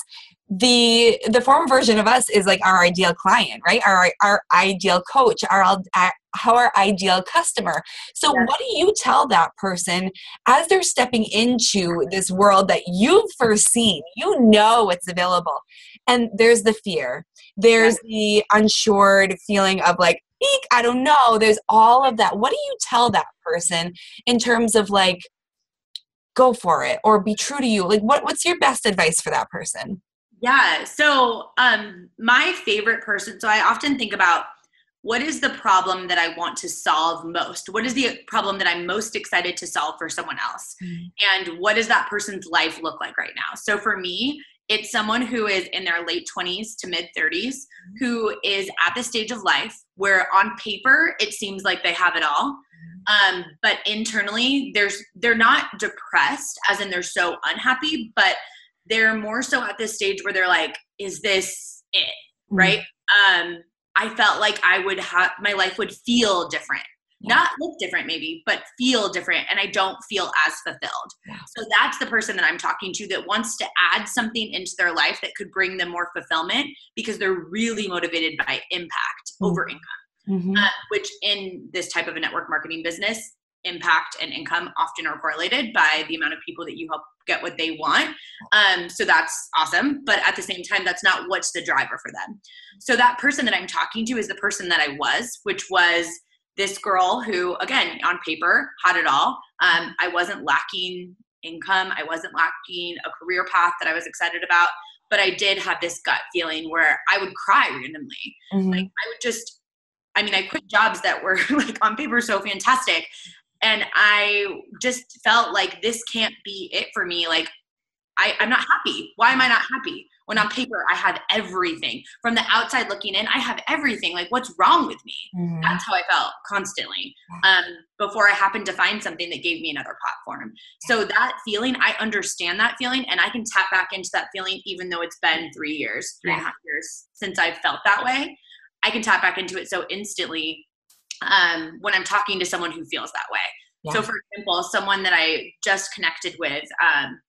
the the form version of us is like our ideal client, right? Our our ideal coach, our, our our ideal customer. So, yes. what do you tell that person as they're stepping into this world that you've foreseen? You know what's available. And there's the fear, there's yes. the unsured feeling of like, eek, I don't know. There's all of that. What do you tell that person in terms of like, go for it or be true to you? Like, what, what's your best advice for that person? Yeah. So, um, my favorite person, so I often think about what is the problem that I want to solve most? What is the problem that I'm most excited to solve for someone else? Mm-hmm. And what does that person's life look like right now? So for me, it's someone who is in their late 20s to mid 30s who is at the stage of life where on paper it seems like they have it all um, but internally there's they're not depressed as in they're so unhappy but they're more so at this stage where they're like is this it mm-hmm. right um, i felt like i would have my life would feel different yeah. not look different maybe but feel different and i don't feel as fulfilled yeah. so that's the person that i'm talking to that wants to add something into their life that could bring them more fulfillment because they're really motivated by impact mm-hmm. over income mm-hmm. uh, which in this type of a network marketing business impact and income often are correlated by the amount of people that you help get what they want. Um, so that's awesome. But at the same time, that's not what's the driver for them. So that person that I'm talking to is the person that I was, which was this girl who, again, on paper, had it all. Um, I wasn't lacking income, I wasn't lacking a career path that I was excited about, but I did have this gut feeling where I would cry randomly. Mm-hmm. Like I would just, I mean, I quit jobs that were like on paper so fantastic. And I just felt like this can't be it for me. Like I, I'm not happy. Why am I not happy? when on paper I have everything. From the outside looking in, I have everything. Like, what's wrong with me? Mm-hmm. That's how I felt constantly um, before I happened to find something that gave me another platform. So, that feeling, I understand that feeling and I can tap back into that feeling even though it's been three years, three yeah. and a half years since I've felt that way. I can tap back into it so instantly um, when I'm talking to someone who feels that way. Yeah. So, for example, someone that I just connected with um,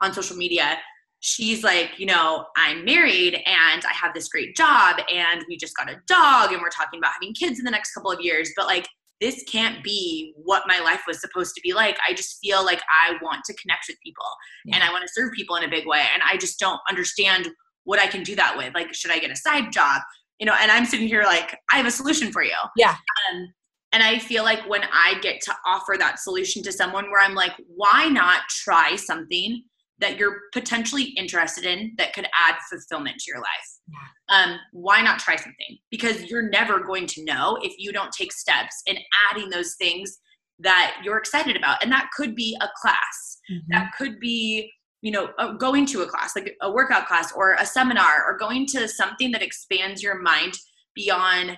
on social media she's like, you know, I'm married and I have this great job and we just got a dog and we're talking about having kids in the next couple of years, but like this can't be what my life was supposed to be like. I just feel like I want to connect with people yeah. and I want to serve people in a big way and I just don't understand what I can do that with. Like should I get a side job? You know, and I'm sitting here like I have a solution for you. Yeah. Um, and I feel like when I get to offer that solution to someone where I'm like, why not try something that you're potentially interested in that could add fulfillment to your life. Yeah. Um, why not try something? Because you're never going to know if you don't take steps in adding those things that you're excited about. And that could be a class, mm-hmm. that could be you know going to a class like a workout class or a seminar or going to something that expands your mind beyond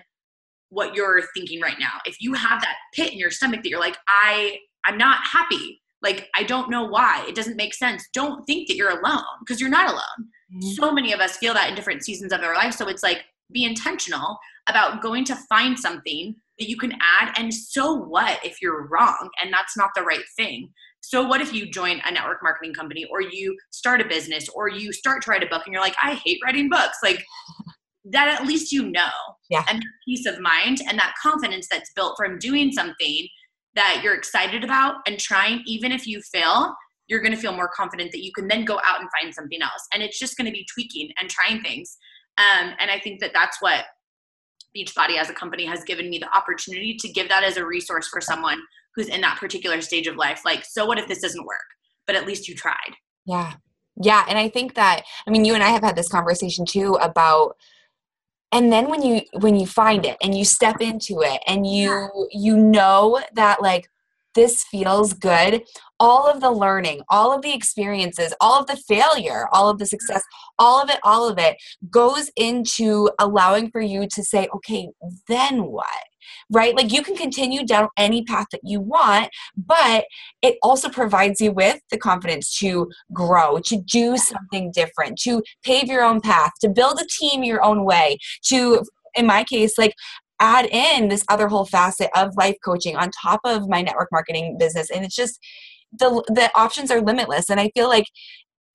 what you're thinking right now. If you have that pit in your stomach that you're like i i'm not happy like i don't know why. It doesn't make sense. Don't think that you're alone because you're not alone. Mm-hmm. so many of us feel that in different seasons of our life. So it's like be intentional about going to find something that you can add. And so what if you're wrong and that's not the right thing so what if you join a network marketing company or you start a business or you start to write a book and you're like i hate writing books like that at least you know yeah and peace of mind and that confidence that's built from doing something that you're excited about and trying, even if you fail, you're going to feel more confident that you can then go out and find something else. And it's just going to be tweaking and trying things. Um, and I think that that's what Beachbody as a company has given me the opportunity to give that as a resource for someone who's in that particular stage of life. Like, so what if this doesn't work? But at least you tried. Yeah. Yeah. And I think that, I mean, you and I have had this conversation too about and then when you when you find it and you step into it and you you know that like this feels good all of the learning all of the experiences all of the failure all of the success all of it all of it goes into allowing for you to say okay then what right? Like you can continue down any path that you want, but it also provides you with the confidence to grow, to do something different, to pave your own path, to build a team your own way, to, in my case, like add in this other whole facet of life coaching on top of my network marketing business. And it's just, the, the options are limitless. And I feel like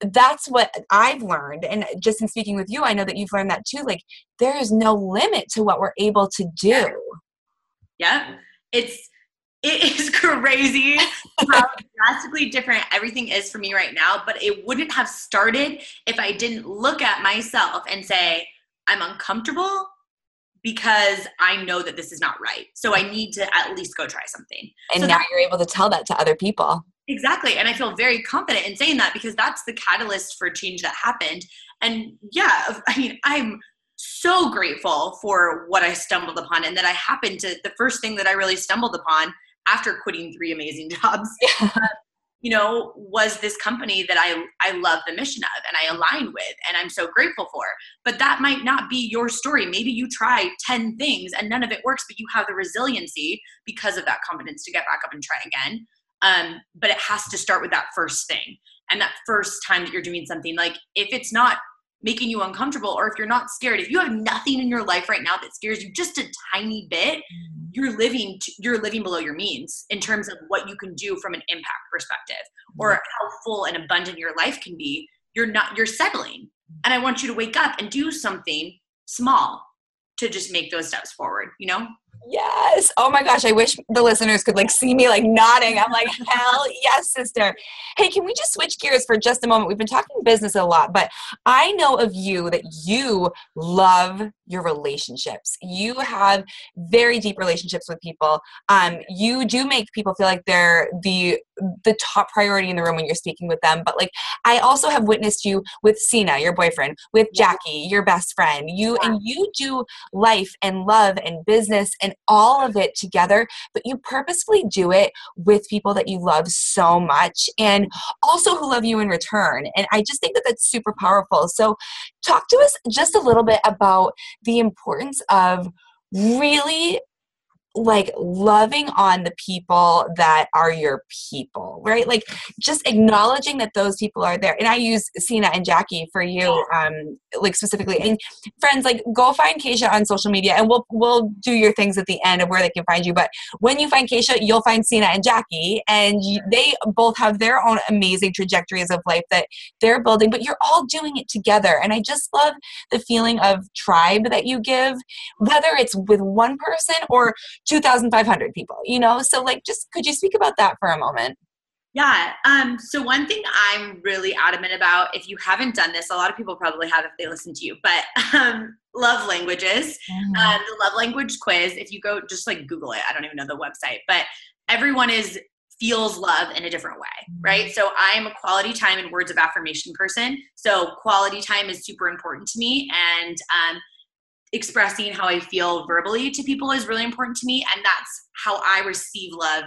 that's what I've learned. And just in speaking with you, I know that you've learned that too. Like, there is no limit to what we're able to do. Yeah. It's it is crazy how drastically different everything is for me right now, but it wouldn't have started if I didn't look at myself and say, I'm uncomfortable because I know that this is not right. So I need to at least go try something. And so now you're able to tell that to other people. Exactly. And I feel very confident in saying that because that's the catalyst for change that happened. And yeah, I mean, I'm so grateful for what I stumbled upon and that I happened to the first thing that I really stumbled upon after quitting three amazing jobs uh, you know, was this company that I I love the mission of and I align with and I'm so grateful for. But that might not be your story. Maybe you try 10 things and none of it works, but you have the resiliency because of that confidence to get back up and try again. Um, but it has to start with that first thing. And that first time that you're doing something, like if it's not making you uncomfortable or if you're not scared if you have nothing in your life right now that scares you just a tiny bit mm-hmm. you're living you're living below your means in terms of what you can do from an impact perspective or how full and abundant your life can be you're not you're settling. And i want you to wake up and do something small to just make those steps forward you know Yes. Oh my gosh. I wish the listeners could like see me like nodding. I'm like, hell yes, sister. Hey, can we just switch gears for just a moment? We've been talking business a lot, but I know of you that you love your relationships. You have very deep relationships with people. Um, you do make people feel like they're the the top priority in the room when you're speaking with them. But like I also have witnessed you with Sina, your boyfriend, with Jackie, your best friend. You and you do life and love and business and all of it together, but you purposefully do it with people that you love so much and also who love you in return. And I just think that that's super powerful. So talk to us just a little bit about the importance of really like loving on the people that are your people, right? Like just acknowledging that those people are there. And I use Sina and Jackie for you, um, like specifically. And friends, like go find Kacia on social media, and we'll we'll do your things at the end of where they can find you. But when you find Kacia, you'll find Sina and Jackie, and you, they both have their own amazing trajectories of life that they're building. But you're all doing it together, and I just love the feeling of tribe that you give, whether it's with one person or 2,500 people, you know? So, like, just could you speak about that for a moment? Yeah. Um, so one thing I'm really adamant about, if you haven't done this, a lot of people probably have if they listen to you, but um, love languages, mm-hmm. uh, the love language quiz. If you go, just like Google it. I don't even know the website, but everyone is feels love in a different way, mm-hmm. right? So I'm a quality time and words of affirmation person. So quality time is super important to me, and um, expressing how I feel verbally to people is really important to me. And that's how I receive love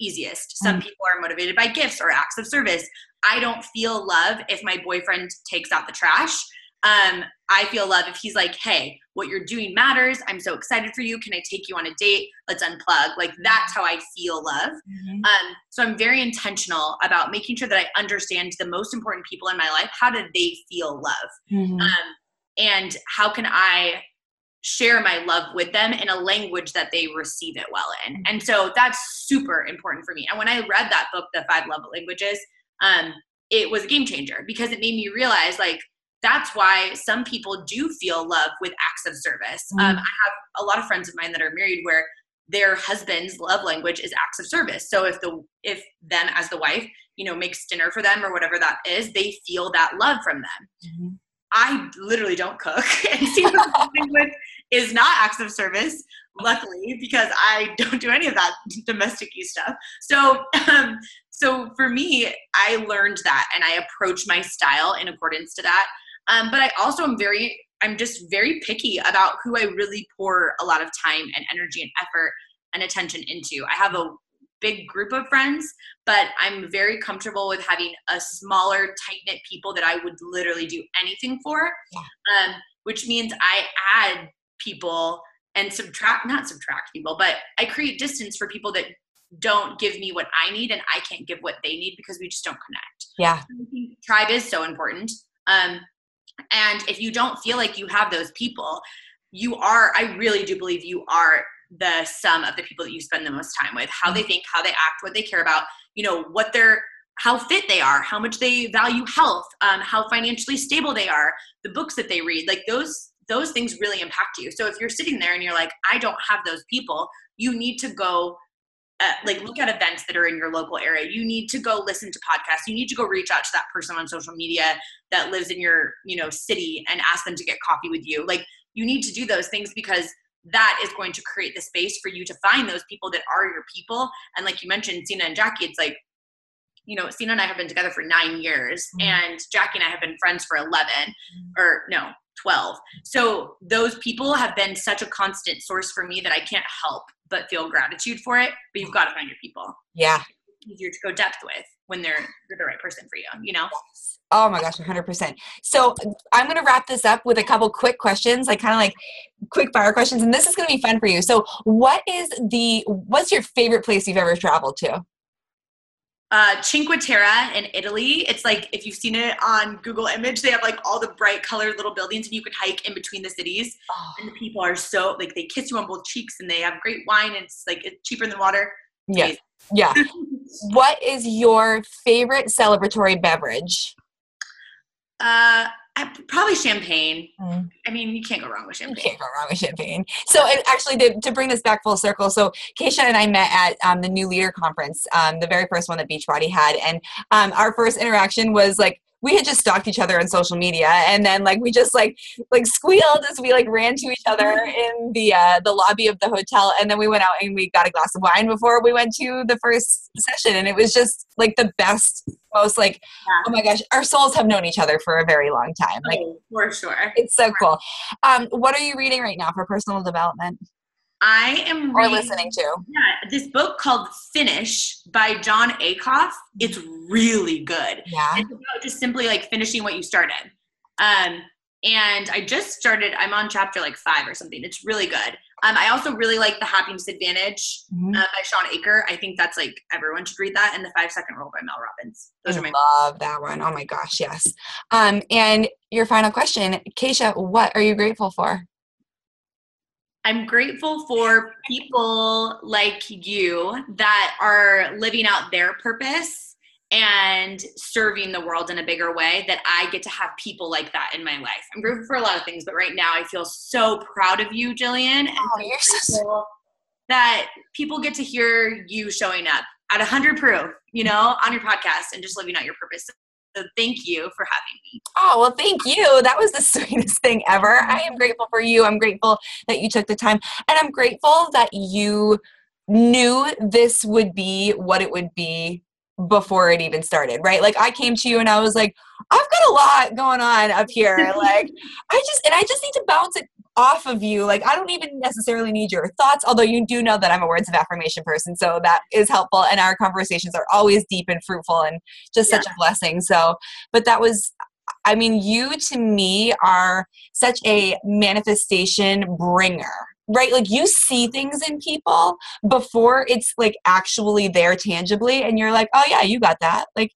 easiest. Some mm. people are motivated by gifts or acts of service. I don't feel love if my boyfriend takes out the trash. Um, I feel love if he's like, hey, what you're doing matters. I'm so excited for you. Can I take you on a date? Let's unplug. Like that's how I feel love. Mm-hmm. Um, so I'm very intentional about making sure that I understand the most important people in my life. How do they feel love? Mm-hmm. Um, and how can I share my love with them in a language that they receive it well in. Mm-hmm. And so that's super important for me. And when I read that book, The Five Love Languages, um, it was a game changer because it made me realize like that's why some people do feel love with acts of service. Mm-hmm. Um, I have a lot of friends of mine that are married where their husband's love language is acts of service. So if the if them as the wife, you know, makes dinner for them or whatever that is, they feel that love from them. Mm-hmm. I literally don't cook, and seafood language is not acts of service. Luckily, because I don't do any of that domestic stuff. So, um, so for me, I learned that, and I approach my style in accordance to that. Um, but I also am very, I'm just very picky about who I really pour a lot of time and energy and effort and attention into. I have a big group of friends, but I'm very comfortable with having a smaller, tight knit people that I would literally do anything for. Yeah. Um, which means I add people and subtract, not subtract people, but I create distance for people that don't give me what I need and I can't give what they need because we just don't connect. Yeah. tribe is so important. Um, and if you don't feel like you have those people, you are, I really do believe you are the sum of the people that you spend the most time with how they mm-hmm. think how they act what they care about you know what they're how fit they are how much they value health um, how financially stable they are the books that they read like those those things really impact you. So if you're sitting there and you're like i don't have those people you need to go uh, like look at events that are in your local area. You need to go listen to podcasts. You need to go reach out to that person on social media that lives in your you know city and ask them to get coffee with you. Like you need to do those things because that is going to create the space for you to find those people that are your people. And like you mentioned, Sina and Jackie, it's like, you know, Sina and I have been together for nine years, mm-hmm. and Jackie and I have been friends for 11, mm-hmm. or no, 12. So those people have been such a constant source for me that I can't help but feel gratitude for it. But you've got to find your people. Yeah. easier to go depth with when they're, they're the right person for you, you know? Oh my gosh, 100%. So I'm going to wrap this up with a couple quick questions, like kind of like quick fire questions. And this is going to be fun for you. So what is the, what's your favorite place you've ever traveled to? Uh, Cinque Terre in Italy. It's like if you've seen it on Google Image, they have like all the bright colored little buildings, and you can hike in between the cities. Oh. And the people are so like they kiss you on both cheeks, and they have great wine. And it's like it's cheaper than water. Yeah, yeah. what is your favorite celebratory beverage? Uh, probably champagne. Mm. I mean, you can't go wrong with champagne. You can't go wrong with champagne. So, actually, to, to bring this back full circle, so Kacia and I met at um, the New Leader Conference, um, the very first one that Beachbody had, and um, our first interaction was like we had just stalked each other on social media and then like we just like like squealed as we like ran to each other in the uh, the lobby of the hotel and then we went out and we got a glass of wine before we went to the first session and it was just like the best most like yeah. oh my gosh our souls have known each other for a very long time like oh, for sure. It's so cool. Um what are you reading right now for personal development I am or listening to. Yeah, this book called Finish by Jon Acuff. It's really good. Yeah. It's about just simply like finishing what you started. Um, and I just started, I'm on chapter like five or something. It's really good. Um, I also really like The Happiness Advantage mm-hmm. uh, by Shawn Achor. I think that's like everyone should read that. And The Five Second Rule by Mel Robbins. Those I are my love that one. Oh my gosh, yes. Um, and your final question, Kacia, what are you grateful for? I'm grateful for people like you that are living out their purpose and serving the world in a bigger way that I get to have people like that in my life. I'm grateful for a lot of things, but right now I feel so proud of you, Jillian. And oh, you're so that people get to hear you showing up at 100 proof, you know, on your podcast and just living out your purpose. So thank you for having me. Oh, well, thank you. That was the sweetest thing ever. I am grateful for you. I'm grateful that you took the time. And I'm grateful that you knew this would be what it would be before it even started, right? Like I came to you and I was like, I've got a lot going on up here. Like I just and I just need to bounce it off of you. Like, I don't even necessarily need your thoughts, although you do know that I'm a words of affirmation person. So that is helpful. And our conversations are always deep and fruitful and just yeah. such a blessing. So, but that was, I mean, you to me are such a manifestation bringer right like you see things in people before it's like actually there tangibly and you're like oh yeah you got that like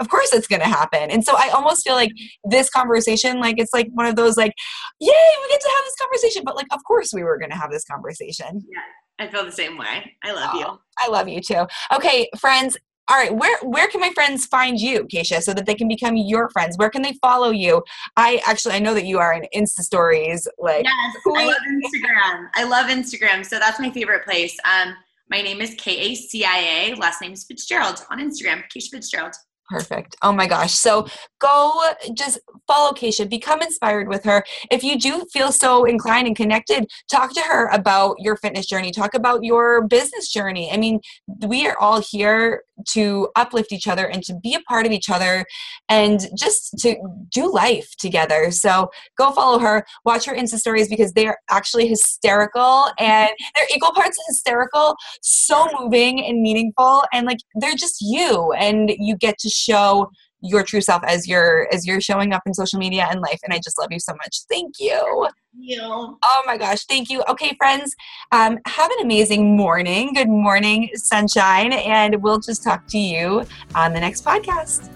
of course it's going to happen. And so I almost feel like this conversation, like it's like one of those like, yay, we get to have this conversation. But like, of course we were going to have this conversation. Yeah, I feel the same way. I love oh, you. I love you too. Okay, friends. All right, where where can my friends find you, Kacia, so that they can become your friends? Where can they follow you? I actually I know that you are in Insta stories. Like yes, I love Instagram. I love Instagram, so that's my favorite place. Um, my name is K A C I A. Last name is Fitzgerald on Instagram. Kacia Fitzgerald. Perfect. Oh my gosh. So go just follow Kacia, become inspired with her. If you do feel so inclined and connected, talk to her about your fitness journey, talk about your business journey. I mean, we are all here to uplift each other and to be a part of each other and just to do life together. So go follow her, watch her Insta stories because they are actually hysterical and they're equal parts hysterical, so moving and meaningful. And like they're just you and you get to show your true self as you're as you're showing up in social media and life and i just love you so much thank you you. Oh my gosh, thank you. Okay, friends, um, have an amazing morning. Good morning, sunshine, and we'll just talk to you on the next podcast.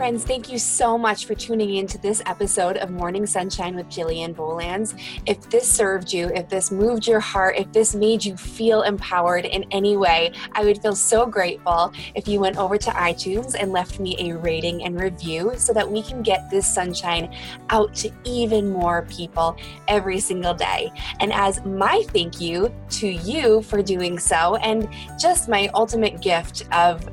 Friends, thank you so much for tuning in to this episode of Morning Sunshine with Jillian Bolands. If this served you, if this moved your heart, if this made you feel empowered in any way, I would feel so grateful if you went over to iTunes and left me a rating and review so that we can get this sunshine out to even more people every single day. And as my thank you to you for doing so, and just my ultimate gift of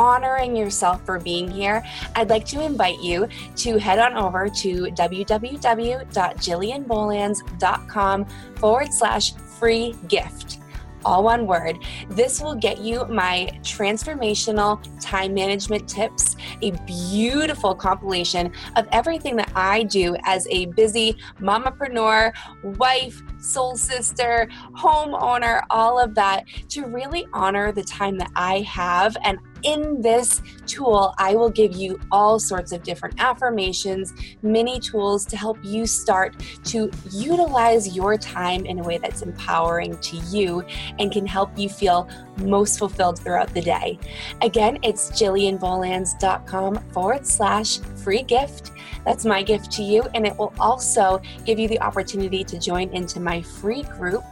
honoring yourself for being here, I'd like to invite you to head on over to www.jillianbolands.com forward slash free gift all one word. This will get you my transformational time management tips, a beautiful compilation of everything that I do as a busy mamapreneur, wife, soul sister, homeowner, all of that to really honor the time that I have and in this tool, I will give you all sorts of different affirmations, mini tools to help you start to utilize your time in a way that's empowering to you and can help you feel most fulfilled throughout the day. Again, it's jillianbolans.com forward slash free gift. That's my gift to you, and it will also give you the opportunity to join into my free group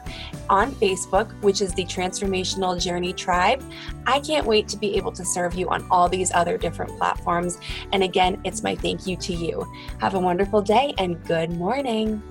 on Facebook, which is the Transformational Journey Tribe. I can't wait to be able to serve you on all these other different platforms. And again, it's my thank you to you. Have a wonderful day and good morning.